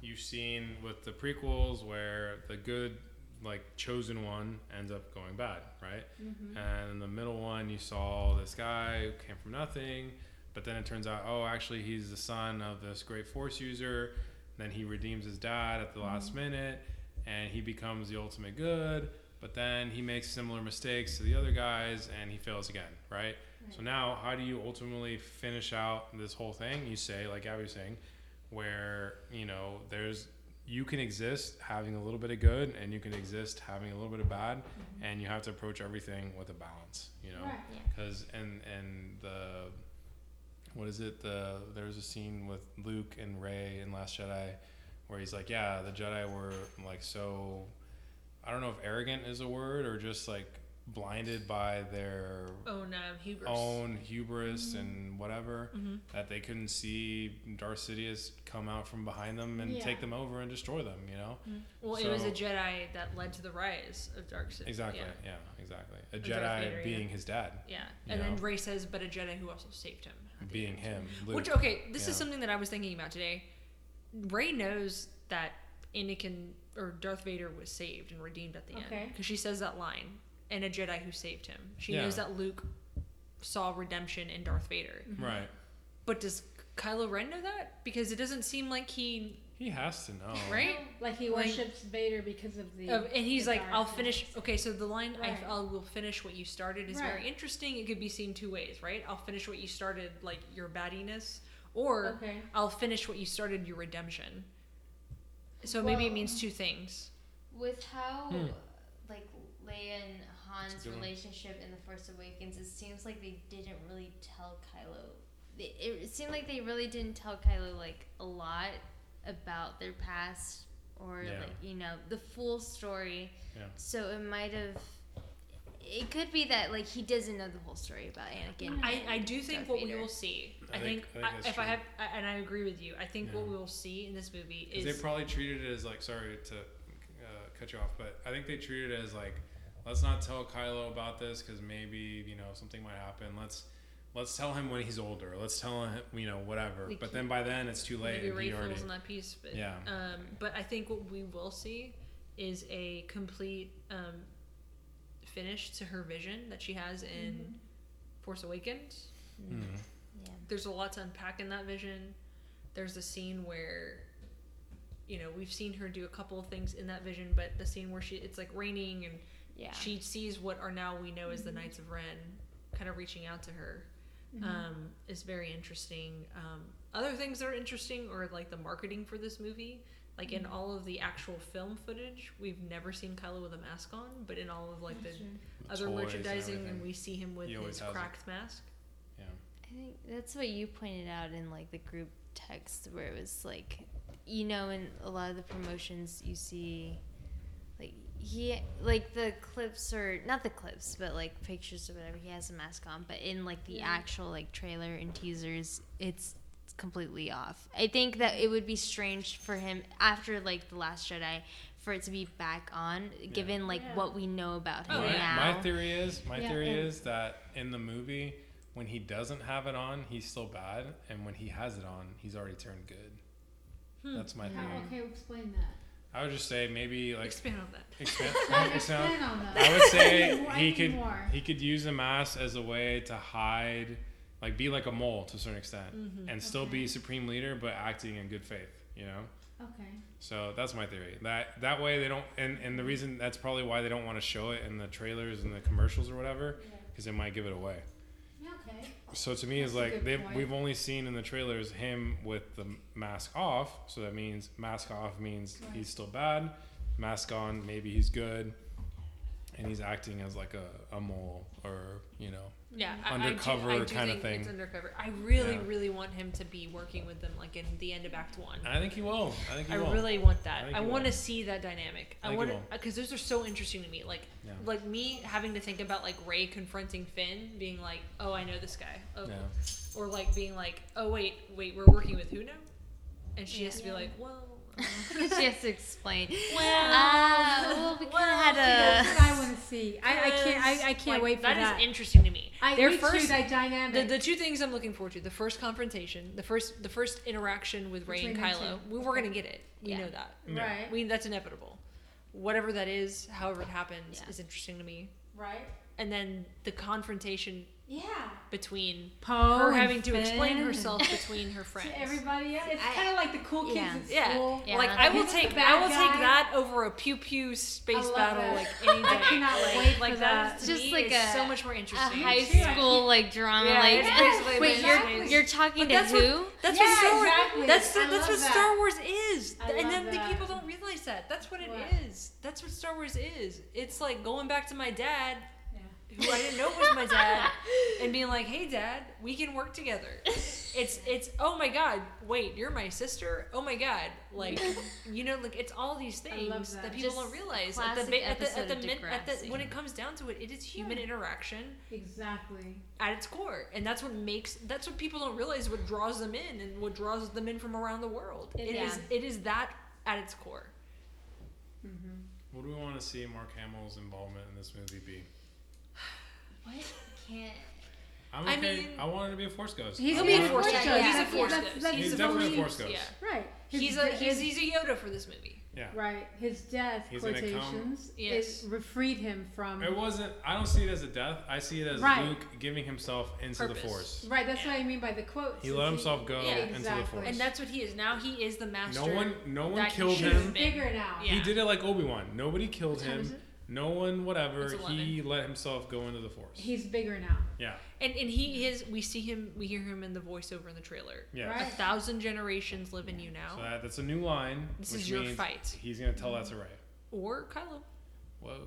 you've seen with the prequels where the good, like chosen one, ends up going bad, right? hmm And in the middle one, you saw this guy who came from nothing, but then it turns out, oh, actually, he's the son of this great force user. Then he redeems his dad at the last mm-hmm. minute, and he becomes the ultimate good. But then he makes similar mistakes to the other guys, and he fails again, right? So now, how do you ultimately finish out this whole thing? You say, like Abby was saying, where you know there's you can exist having a little bit of good, and you can exist having a little bit of bad, mm-hmm. and you have to approach everything with a balance, you know, Right. because and and the what is it? The there's a scene with Luke and Rey in Last Jedi where he's like, yeah, the Jedi were like so. I don't know if arrogant is a word or just like blinded by their own um, hubris. own hubris and whatever hmm that they couldn't see Darth Sidious come out from behind them and Yeah. take them over and destroy them. You know Well, it was a Jedi that led to the rise of dark Sith. exactly. Yeah. Yeah, exactly. A Or Jedi Vader, yeah. being his dad, Yeah. And then know? Rey says, but a Jedi who also saved him. At the being him. Luke. Which okay, this Yeah. is something that I was thinking about today. Rey knows that Anakin or Darth Vader was saved and redeemed at the end because she says that line, and a Jedi who saved him. She Yeah. knows that Luke saw redemption in Darth Vader. right. But does Kylo Ren know that? Because it doesn't seem like he He has to know. right. Like he Like- worships Vader because of the. Of- and he's the like, I'll finish. Okay, so the line, Right. I, I will finish what you started, is Right. very interesting. It could be seen two ways, right? I'll finish what you started, like your battiness, or Okay. I'll finish what you started, your redemption. So maybe it means two things. With how Hmm. like Leia and Han's a one. relationship in the Force Awakens, it seems like they didn't really tell Kylo. It, it seemed like they really didn't tell Kylo like a lot about their past or Yeah. like you know the full story. Yeah. So it might have. It could be that like he doesn't know the whole story about Anakin. I, I do think Darth what we will see. I, I think, think- I think I that's if I have, I, and I agree with you. I think what we will see in this movie is they probably treated it as like sorry to uh, cut you off, but I think they treated it as like let's not tell Kylo about this because maybe you know something might happen. Let's let's tell him when he's older. Let's tell him you know whatever. Like but then by then it's too late. maybe and Rey already fills in that piece. But, Yeah. Um, but I think what we will see is a complete um, finish to her vision that she has in Mhm. Force Awakens. Hmm. Yeah. There's a lot to unpack in that vision. There's a scene where, you know, we've seen her do a couple of things in that vision, but the scene where she it's like raining and Yeah. she sees what are now we know as the Knights of Ren, kind of reaching out to her, Mhm. um, is very interesting. Um, other things that are interesting are like the marketing for this movie. Like in Mhm. all of the actual film footage, we've never seen Kylo with a mask on, but in all of like the That's true. other Toys and merchandising, and, we see him with his has it. cracked mask. Yeah. I think that's what you pointed out in like the group text where it was like you know in a lot of the promotions you see like he like the clips or not the clips but like pictures or whatever he has a mask on but in like the Yeah. actual like trailer and teasers it's it's completely off i think that it would be strange for him after like the last jedi for it to be back on given like Yeah. what we know about him my, now my theory is my Yeah, theory and- is that in the movie when he doesn't have it on he's still bad and when he has it on he's already turned good Hmm. that's my How, theory okay, explain that. I would just say maybe like Expand on that. expand, Like, expand- on that. I would say I need more- I he could more. he could use a mask as a way to hide, like be like a mole to a certain extent, Mhm. and still Okay. be supreme leader, but acting in good faith. You know. Okay. So that's my theory. That that way they don't, and and the reason that's probably why they don't want to show it in the trailers and the commercials or whatever, because they might give it away. Okay. So to me, That's a like they we've only seen in the trailers him with the mask off. So that means mask off means Right. he's still bad. Mask on, maybe he's good. and he's acting as like a, a mole or you know Yeah, I- Undercover I do, I do kinda think thing. It's undercover. I really, Yeah. really want him to be working with them, like in the end of Act One. I think he will I think he will. I will really want that. think I, want to see that dynamic. I, I want he because those are so interesting to me. Like, Yeah. like me having to think about like Rey confronting Finn, being like, "Oh, I know this guy," oh, Yeah. or like being like, "Oh, wait, wait, we're working with who now?" And she has to be like, "Well." she has to explain. Well, uh, well, we kind of well, had That's what I want to see. I, I can't. I, I can't like, wait for that that. is interesting to me. I Their first, too, that dynamic. the, the two things I'm looking forward to: the first confrontation, the first the first interaction with Rey and Between Kylo. We, we're gonna get it. We Yeah. know that. Yeah. right. We that's inevitable. Whatever that is, however it happens, Yeah. is interesting to me. right. And then the confrontation Yeah. between Poe her having to explain herself between her friends. to everybody else. It's kind of like the cool kids yeah. at school. Yeah. Like I will take I bad will take that over a pew pew space battle that. like any day. I cannot like, wait like for that. that. is, Just me, like a- so much more A interesting. high too, I school like drama, Yeah, like it's basically wait, what you're you're talking But to that's who? what that's Yeah, what Star Wars. exactly. That's the, I that's what that. Star Wars is, and then the people don't realize that. That's what it is. That's what Star Wars is. It's like going back to my dad, Yeah. Who I didn't know was my dad, and being like, "Hey, Dad, we can work together." It's it's oh my god, wait, you're my sister. Oh my god, like you know, like it's all these things that. that. people Just don't realize. At the, at the at the, min- at the when it comes down to it, it is human Yeah. interaction Exactly. at its core, and that's what makes that's what people don't realize. What draws them in, and what draws them in from around the world. It It is is. it is that at its core. Mm-hmm. what do we want to see Mark Hamill's involvement in this movie be What? Can't. I'm I mean- I want it to be a Force Ghost He's I He'll be a force Yeah, ghost. yeah. He's a force that's- ghost. that's He's the definitely a. Force Ghost. Yeah. Right. His He's a he's, he's a Yoda for this movie. yeah right. His death He's quotations Yes. it freed him from. It wasn't. I don't see it as a death. I see it as Right. Luke giving himself into Purpose. the Force. Right. That's Yeah. what I mean by the quotes. He is let himself go Yeah, into the exactly. Force. And that's what he is. Now he is the master. no one, no one killed should He's have him. been. bigger now. Yeah. He did it like Obi Wan. Nobody killed What time is him. It? No one, whatever. He let himself go into the Force. He's bigger now. yeah, And and he is. We see him. We hear him in the voiceover in the trailer. yeah. Right. A thousand generations live in you now, So that, that's a new line. This which is your means fight. He's gonna tell that to Rey. or Kylo, Whoa.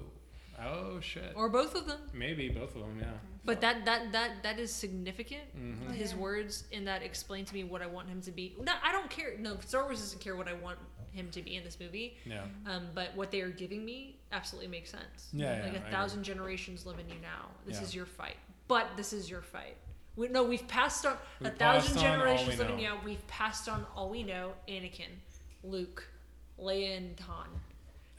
Oh shit. or both of them. Maybe both of them. Yeah. But that that that that is significant. Mhm. Oh, His yeah. words in that explain to me what I want him to be. No, I don't care. No, Star Wars doesn't care what I want him to be in this movie. Yeah. Um, but what they are giving me absolutely makes sense. Yeah, yeah, like I a agree. thousand generations live in you now. This Yeah. is your fight. But this is your fight. We, no, we've passed on We've a thousand on generations living you know. now. We've passed on all we know. Anakin, Luke, Leia, and Han.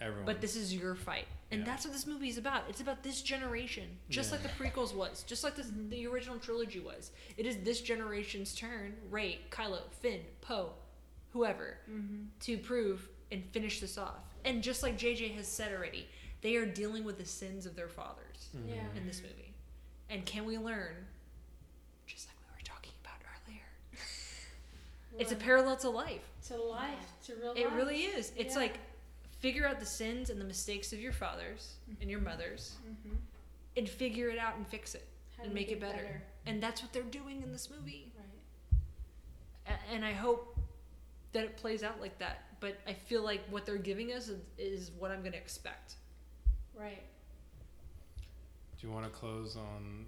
Everyone. But this is your fight, and Yeah. that's what this movie is about. It's about this generation, just Yeah. like the prequels was, just like this, the original trilogy was. It is this generation's turn. Rey, Kylo, Finn, Poe, whoever, Mm-hmm. to prove and finish this off. And just like JJ has said already, they are dealing with the sins of their fathers Mhm. Yeah. in this movie. And can we learn, just like we were talking about earlier, it's a parallel to life. to life, to real It life. really is. It's Yeah. like figure out the sins and the mistakes of your fathers and your mothers Mhm. and figure it out and fix it How and to make it better. And that's what they're doing in this movie. Right. And I hope that it plays out like that. But I feel like what they're giving us is, is what I'm going to expect. Right. do you want to close on,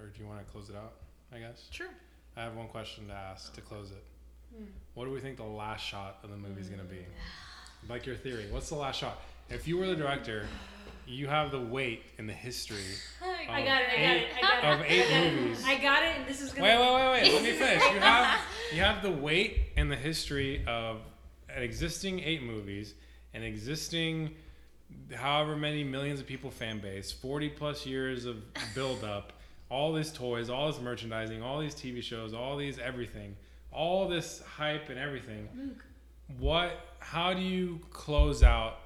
or do you want to close it out? I guess. Sure. I have one question to ask to close it. Hmm. What do we think the last shot of the movie is gonna be? Like your theory. What's the last shot? If you were the director, you have the weight in the history I got it. I got it. I got it. of eight movies. I got it. And this is gonna. Wait, wait, wait, wait. Let me finish. You have you have the weight and the history of an existing eight movies, an existing however many millions of people fan base, forty plus years of build up, all these toys, all this merchandising, all these TV shows, all these everything, all this hype and everything. Luke. What? How do you close out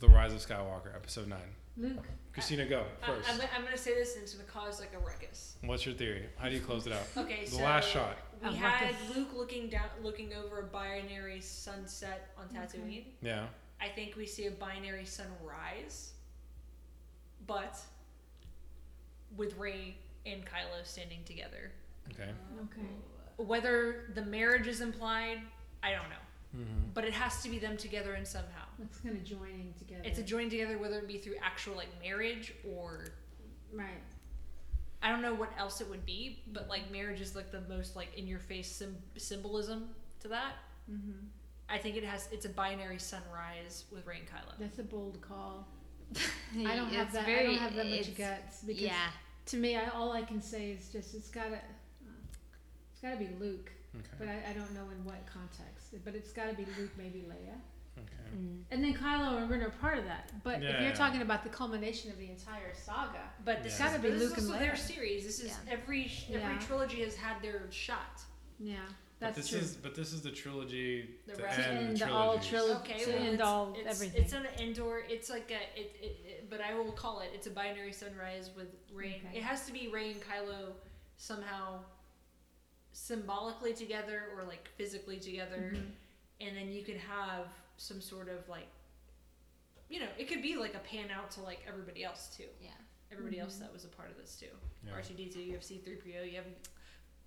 the Rise of Skywalker, Episode Nine? Luke. Christina, go I, first. I'm, I'm going to say this and it's going to cause like a ruckus. What's your theory? How do you close it out? Okay, The so last shot. We A had ruckus. Luke looking down, looking over a binary sunset on Tatooine. Yeah. I think we see a binary sunrise, but with Rey and Kylo standing together. Okay. Okay. Whether the marriage is implied, I don't know. Mm-hmm. but it has to be them together in somehow. It's kind of joining together. It's a joining together, whether it be through actual like marriage or right. I don't know what else it would be, but like marriage is like the most like in your face sim- symbolism to that. Mm-hmm. I think it has it's a binary sunrise with Rey and Kylo. That's a bold call. I don't have It's that. I don't have that much guts because Yeah. to me, I, all I can say is just it's gotta, it's gotta be Luke, but I, I don't know in what context. But it's gotta be Luke, maybe Leia, Okay. Mm. and then Kylo and Ren are part of that. But if you're yeah. talking about the culmination of the entire saga, But this Yeah. is, Gotta be but this Luke is and also their series. This is Yeah. every every Yeah. trilogy has had their shot. yeah, But that's this true. is but this is the trilogy The to end end the all trilogies. trilogy. Okay, to well, end it's, all it's, everything. It's an Endor. It's like a it, it, it but I will call it. It's a binary sunrise with Rey. Okay. It has to be Rey and Kylo somehow symbolically together or like physically together, Mhm. and then you could have some sort of like, you know, it could be like a pan out to like everybody else too. Yeah. Everybody else Mhm. that was a part of this too. Yeah. R2D2, you have C3PO, you have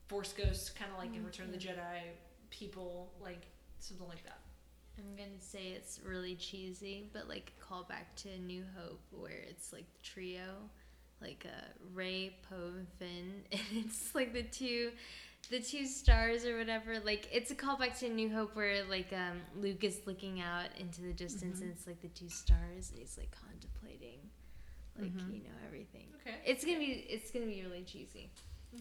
Force Ghosts, kind of like in Mm, Return of the Jedi, people like something like that. I'm gonna say it's really cheesy, but like a call back to New Hope where it's like the trio, like uh, Rey, Poe, and Finn, and it's like the two, the two stars or whatever. Like it's a callback to New Hope where like um, Luke is looking out into the distance Mhm. and it's like the two stars and he's like contemplating, like Mhm. you know everything. Okay. It's gonna be it's gonna be really cheesy.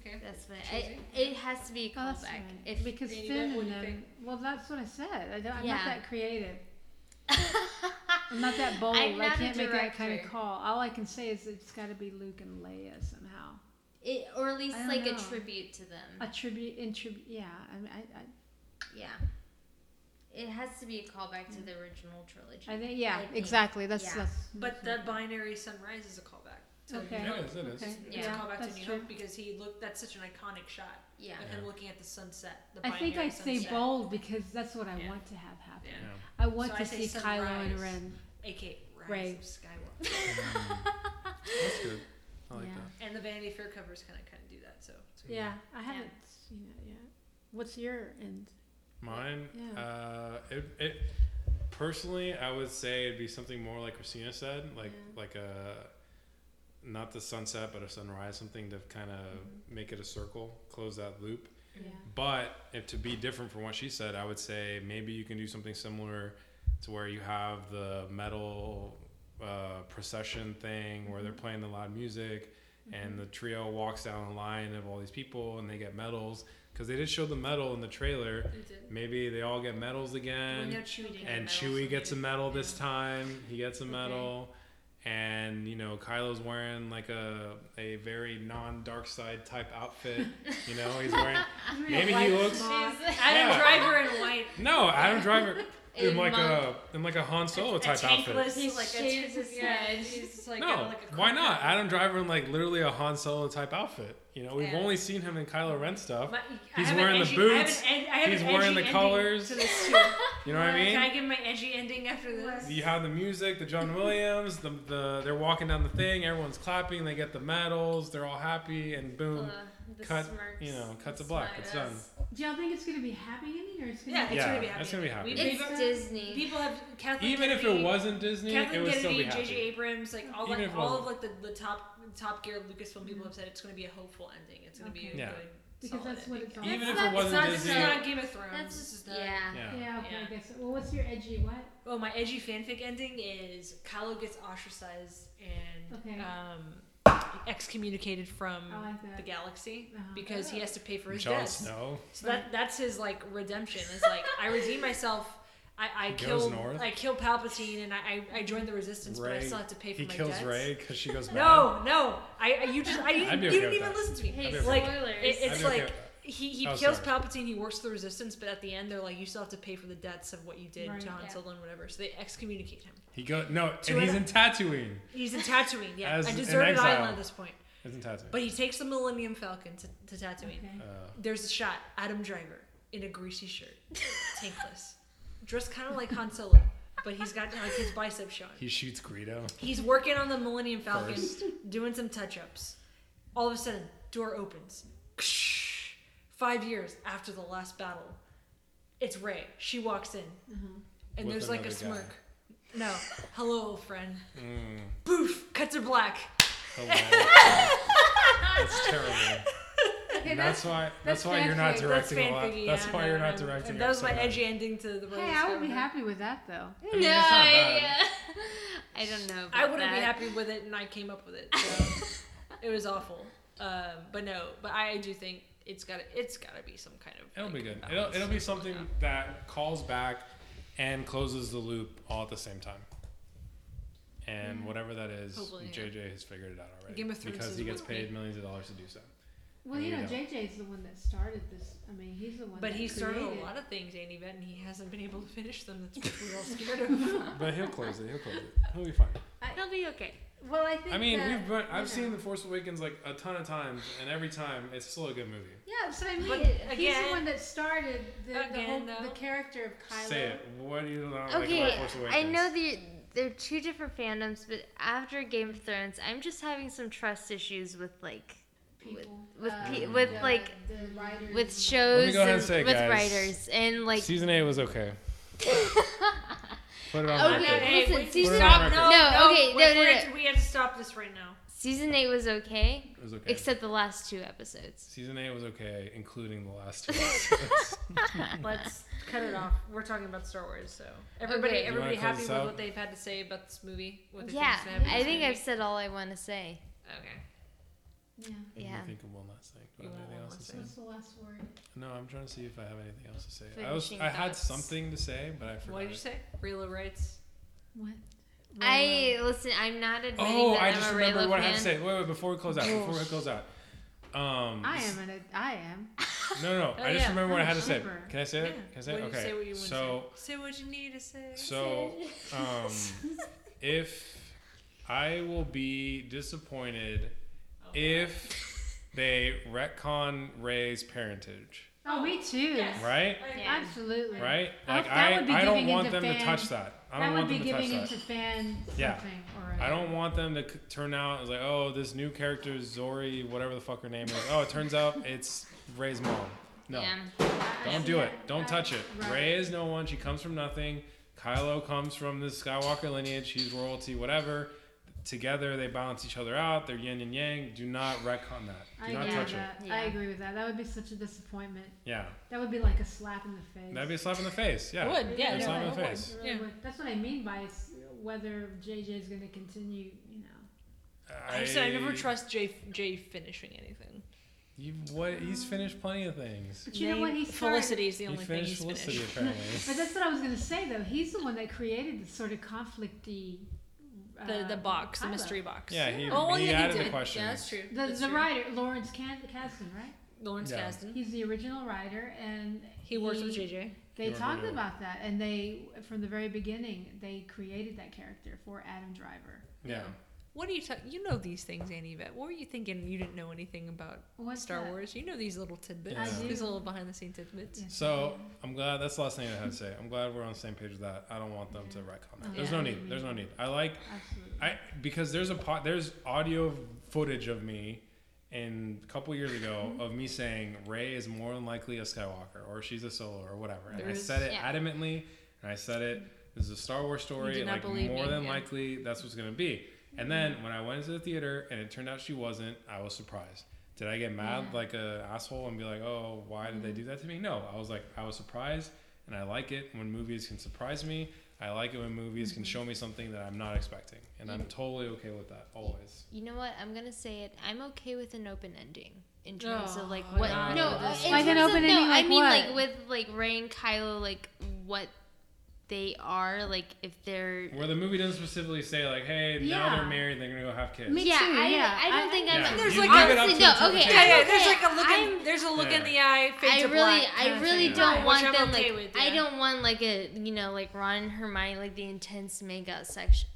Okay. That's what I, it has to be a Oh, callback. fine. If because Finn and them. Well, that's what I said. I don't, I'm Yeah. not that creative. I'm not that bold. I can't make that kind of call. All I can say is it's got to be Luke and Leia somehow. It, or at least I don't like a tribute to them. A tribute, in tribute. Yeah, I, mean, I, I, Yeah. It has to be a callback to the original trilogy. I think. Yeah, I think- exactly. That's yeah. that's. But the binary sunrise is a callback. To Okay. New Hope. is, it is. Okay. It's Yeah, a callback that's to New true. Hope because he looked. That's such an iconic shot yeah. of him looking at the sunset. The I think binary I'd say bold because that's what I Yeah. want to have happen. Yeah. Yeah. I want So to I say see Kylo and. Ren. aka Rise Rey. of Skywalker. Mm. That's good. I like Yeah. that. and the Vanity Fair covers kind of kind of do that. So Yeah, I haven't seen it yet. What's your end? Mine, Yeah. uh, it, it personally, I would say it'd be something more like Christina said, like Yeah. like a not the sunset, but a sunrise, something to kind of Mm-hmm. make it a circle, close that loop. Yeah. But if to be different from what she said, I would say maybe you can do something similar to where you have the metal uh, procession thing where they're Mhm. playing the loud music and Mhm. the trio walks down the line of all these people and they get medals because they did show the medal in the trailer. it did. Maybe they all get medals again, now Chewie and medals, Chewie gets a maybe- medal this time. He gets a Okay. medal, and you know Kylo's wearing like a a very non dark side type outfit. you know he's wearing maybe he looks smock. Adam Yeah. Driver in white. no Adam Driver in In like monk. a in like a Han Solo a type outfit. tankless, He like a shaves his yeah, head. he's like No, like a why not? Adam Driver in like literally a Han Solo type outfit. You know, we've Yeah. only seen him in Kylo Ren stuff. My- He's have an wearing the edgy- I have boots, an I have he's an wearing edgy the ending colors. To this too. You know what I mean? Can I mean? give my edgy ending after this? You have the music, the John Williams, the, the they're walking down the thing, everyone's clapping, they get the medals, they're all happy, and boom, Uh, the cut, smirks, you know, cut the to black. It's done. Do y'all think it's gonna be happy ending or it's gonna Yeah, be it's Yeah, gonna be happy. it's gonna be happy. We- It's people- Disney. People have Kathleen Even if it wasn't Disney, Kathleen it would still be Kennedy, J.J. Abrams, like all, Even like, all of wasn't- like the, the top top gear Lucasfilm people have said it's going to be a hopeful ending. It's going to be a Yeah. good. Because solid that's what it's all Even if it it's wasn't not This is Disney, not Game of Thrones. That's this is just yeah. yeah. Yeah, okay, I Yeah. guess. Well, what's your edgy what? Well, my edgy fanfic ending is Kylo gets ostracized and Okay. um, excommunicated from I like that. the galaxy Uh-huh. because he has to pay for his Jon debts. Snow. So that that's his like redemption. Is like I redeem myself. I, I He goes killed north. I killed Palpatine and I, I, I joined the resistance, but I still have to pay for He my kills debts. Rey because she goes No, no. I, I you just I didn't, I'd be you okay didn't even that. listen to me. Hey, okay like spoilers. it, it's okay like he, he Oh, kills sorry. Palpatine. He works for the resistance, but at the end they're like you still have to pay for the debts of what you did Right. to Han Yeah. Solo and whatever. So they excommunicate him. He go no, To and he's an- in Tatooine. He's in Tatooine. Yeah, As a deserted exile. island at this point. He's in Tatooine. But he takes the Millennium Falcon to, to Tatooine. Okay. uh, There's a shot Adam Driver in a greasy shirt, tankless, dressed kind of like Han Solo, but he's got like his bicep showing. he shoots Greedo. He's working on the Millennium Falcon, First. doing some touch ups. All of a sudden, door opens. Five years after the last battle, It's Rey. She walks in, Uh-huh. and With there's like a another guy. smirk. No, hello, old friend. Mm, Poof, cuts her black. That's terrible. Okay, And that's why. That's, that's why you're not fanfic. That's directing a lot. fanficky. That's yeah, why no, you're not no. directing. And that was my episode nine. edgy ending to the. Hey, I would be happy with that though. I mean, no, it's not bad. yeah. I don't know. I wouldn't be happy with it, and I came up with it. So it was awful. Um, but no, but I do think it's got it's got to be some kind of. It'll like, be good. It'll, it'll be something on. that calls back and closes the loop all at the same time. And Yeah. whatever that is, Hopefully, yeah. JJ has figured it out already. Game of Thrones because he gets paid millions of dollars to do so. Well, you you know, go. JJ's the one that started this. I mean, he's the one. But that he started created. a lot of things, Andy Vet, and he hasn't been able to finish them. That's what we're all scared of. But he'll close it. He'll close it. He'll be fine. He'll be okay. Well, I think. I mean, that, we've been, I've you seen. The Force Awakens like a ton of times, and every time it's still a good movie. Yeah, so I mean, But he's again- the one that started the, the Again, whole though. the character of Kylo. Say it. What do you not like Okay, about Force Awakens? I know the they're two different fandoms, but after Game of Thrones, I'm just having some trust issues with like People, with uh, pe- with, the- like, the writers with and- shows go ahead and and say, with guys, writers and like Season eight was okay. Put it on Okay, record. Hey, listen, season- stop! Put it No, no, No, okay, wait, no, no, we no. have to- We have to stop this right now. season eight was okay, It was okay. except the last two episodes. Season eight was okay, including the last two episodes. Let's cut it off. We're talking about Star Wars, so everybody, Okay. Everybody happy with out? what they've had to say about this movie. What Yeah, think's gonna happen in I think movie? I've said all I want to say. Okay. Yeah. Yeah. I think of one last thing. Do I You have want anything one else to last say? thing? What's the last word? No, I'm trying to see if I have anything else to say. I was, Finishing I had thoughts. something to say, but I forgot. What did you say? Reylo rights. What? I listen. I'm not admitting Oh, that I am just a remembered Reylo what I fan. had to say. Wait, wait, before we close out. Before we close out. Um, I am an. I am. No, no, Oh, I just yeah. remember what I had a to say. shipper. Can I say Yeah. it? Can I say it? What you Okay. say what you want so, to say. Say what you need to say. so, um, if I will be disappointed if they retcon Rey's parentage, Oh, me too. Yes. right? Yeah. Absolutely. Right? I- Like that I, would be I don't giving want into them to touch that. I don't would want be them to touch giving that. into fan Yeah. something or. I don't want them to turn out as like, oh, this new character is Zorii, whatever the fuck her name is. Oh, it turns out it's Rey's mom. No, Yeah. don't do it. Don't touch it. Right. Rey is no one. She comes from nothing. Kylo comes from the Skywalker lineage. He's royalty, whatever. Together they balance each other out. They're yin and yang. Do not retcon that. I Do not touch with it. that. Yeah. I agree with that. That would be such a disappointment. Yeah, That would be like a slap in the face. that'd be a slap in the face. Yeah, It would, yeah. It's no, not in the face. Really Yeah. would. That's what I mean by s- whether JJ is going to continue. You know. I said I never trust Jay Jay finishing anything. You what? He's finished plenty of things. But you know what? He. Felicity is the He only thing finished he's Felicity finished. apparently. But that's what I was going to say though. He's the one that created the sort of conflicty. Uh, The the box, the mystery box. Yeah, he, Oh, well, he yeah, added he the did. questions. Yeah, that's true. The, That's the true. writer, Lawrence Can- Kasdan, right? Lawrence Yeah. Kasdan. He's the original writer, and He works with JJ. They You're talked right. about that, and they, from the very beginning, they created that character for Adam Driver. Yeah. What are you talking? You know these things, Annie Vet. What were you thinking? You didn't know anything about What's Star that? Wars. You know these little tidbits. I do. These little behind the scenes tidbits. Yes, So I'm glad that's the last thing I had to say. I'm glad we're on the same page with that. I don't want them to retcon that. There's no need. There's no need. I like absolutely. I because there's a pot there's audio footage of me in a couple years ago Mm-hmm. of me saying Rey is more than likely a Skywalker or she's a Solo or whatever. And There I said it Yeah. adamantly and I said it this is a Star Wars story did not like believe more me, than yeah. likely that's what's going to be. And then when I went into the theater and it turned out she wasn't, I was surprised. Did I get mad Yeah. like a asshole and be like, "Oh, why did they do that to me?" No, I was like, I was surprised, and I like it when movies can surprise me. I like it when movies can show me something that I'm not expecting, and I'm totally okay with that always. You know what? I'm gonna say it. I'm okay with an open ending in terms of like Oh, what. God. No, Like uh, in an terms of- open no, ending I mean what? like with like Rey and Kylo, like what they are, like if they're. Where the movie doesn't specifically say like, "Hey, now they're married, they're gonna go have kids." Me yeah, too, I, yeah. I don't I- think I'm. There's You like leave honestly, no, okay, Yeah, yeah. I'm There's like a look. In, I'm- there's a look in the eye. Fade I really, black I really thing. don't Which want I'm them okay like. with, I don't want like a you know like Ron and Hermione like the intense make out section,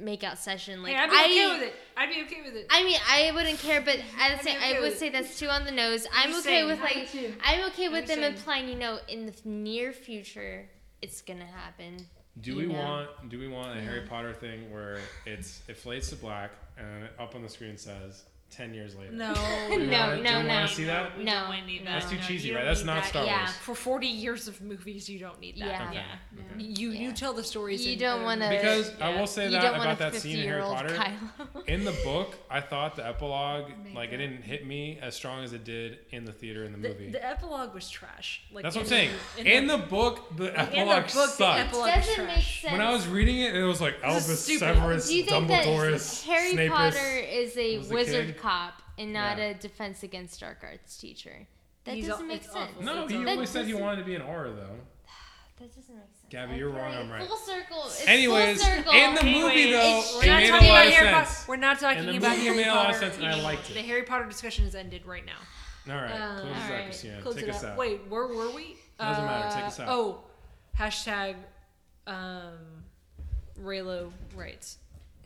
make out session. Like Hey, I'd be I, okay with it. I'd be okay with it. I mean, I wouldn't care, but I'd the be same, okay I would say that's too on the nose. I'm okay saying. with I like, do too. I'm okay with them saying. implying, you know, in the near future, it's gonna happen. Do we know. want do we want a Harry Potter thing where it's it fades to black and up on the screen says ten years later. No, No, Do you no, wanna- do you no. wanna see that? We No. don't need that. That's too No, cheesy, right? That's not that. Star Yeah. Wars. For 40 years of movies, you don't need that. Yeah. Okay. Yeah. okay. You you tell the stories. You in don't wanna- movies. Because I will say you that don't want about that scene in Harry Potter. Kylo. In the book, I thought the epilogue, Make like, it didn't hit me as strong as it did in the theater in the The, movie. the epilogue was trash. Like That's what I'm saying. the- In the book, the in the epilogue book, the sucked. epilogue Doesn't make sense. When I was reading it, it was like This is Albus. Severus, Do you think Dumbledore's, Harry Snapeus. Potter is a wizard kid? Cop and not Yeah. a defense against dark arts teacher? That He's doesn't al- make sense. awful. No, It's he all- always said he wanted to be an Auror, though. That doesn't make sense. Gabby, you're wrong, I'm right. Full circle. It's Anyways, full circle. in the movie, Anyways, though, it's- it we're not made a talking lot about of Harry sense. Potter. We're not talking And the about movie Harry made a lot of Potter. sense, and I liked it. The Harry Potter discussion has ended right now. All right, Uh, close this all out, right. Christina. Close Take it us out. out. Wait, where were we? Doesn't matter, take Uh, us out. Oh, hashtag um, Reylo rights.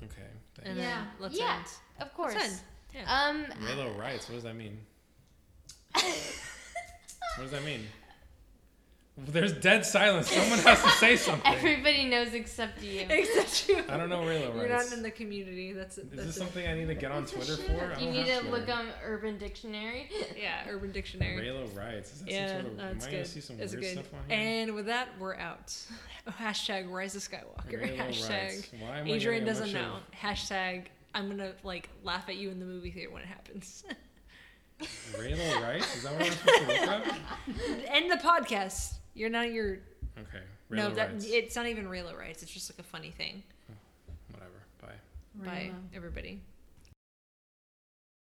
Okay, thanks. And Yeah. then let's Yeah. end. Of course. Let's end. Yeah. Um. Reylo writes. What does that mean? What does that mean? There's dead silence. Someone has to say something. Everybody knows except you. Except you. I don't know Reylo You're rights. not in the community. That's it. Is That's this it. something I need to get on Twitter for? I You need to Twitter. look on Urban Dictionary. Yeah, Urban Dictionary. Reylo writes. Is that Yeah, some sort of, that's am I good. gonna see some That's weird good. stuff on here? And with that, we're out. Hashtag Rise of Skywalker. Reylo Hashtag rights. Why am I Adrian getting doesn't bunch know. Hashtag I'm gonna like laugh at you in the movie theater when it happens. Of Reylo rights? Is that what I'm supposed to look up? End the podcast. You're not your Okay. Reylo no. That rights. it's not even Reylo rights. It's just like a funny thing. Whatever. Bye. Bye, everybody.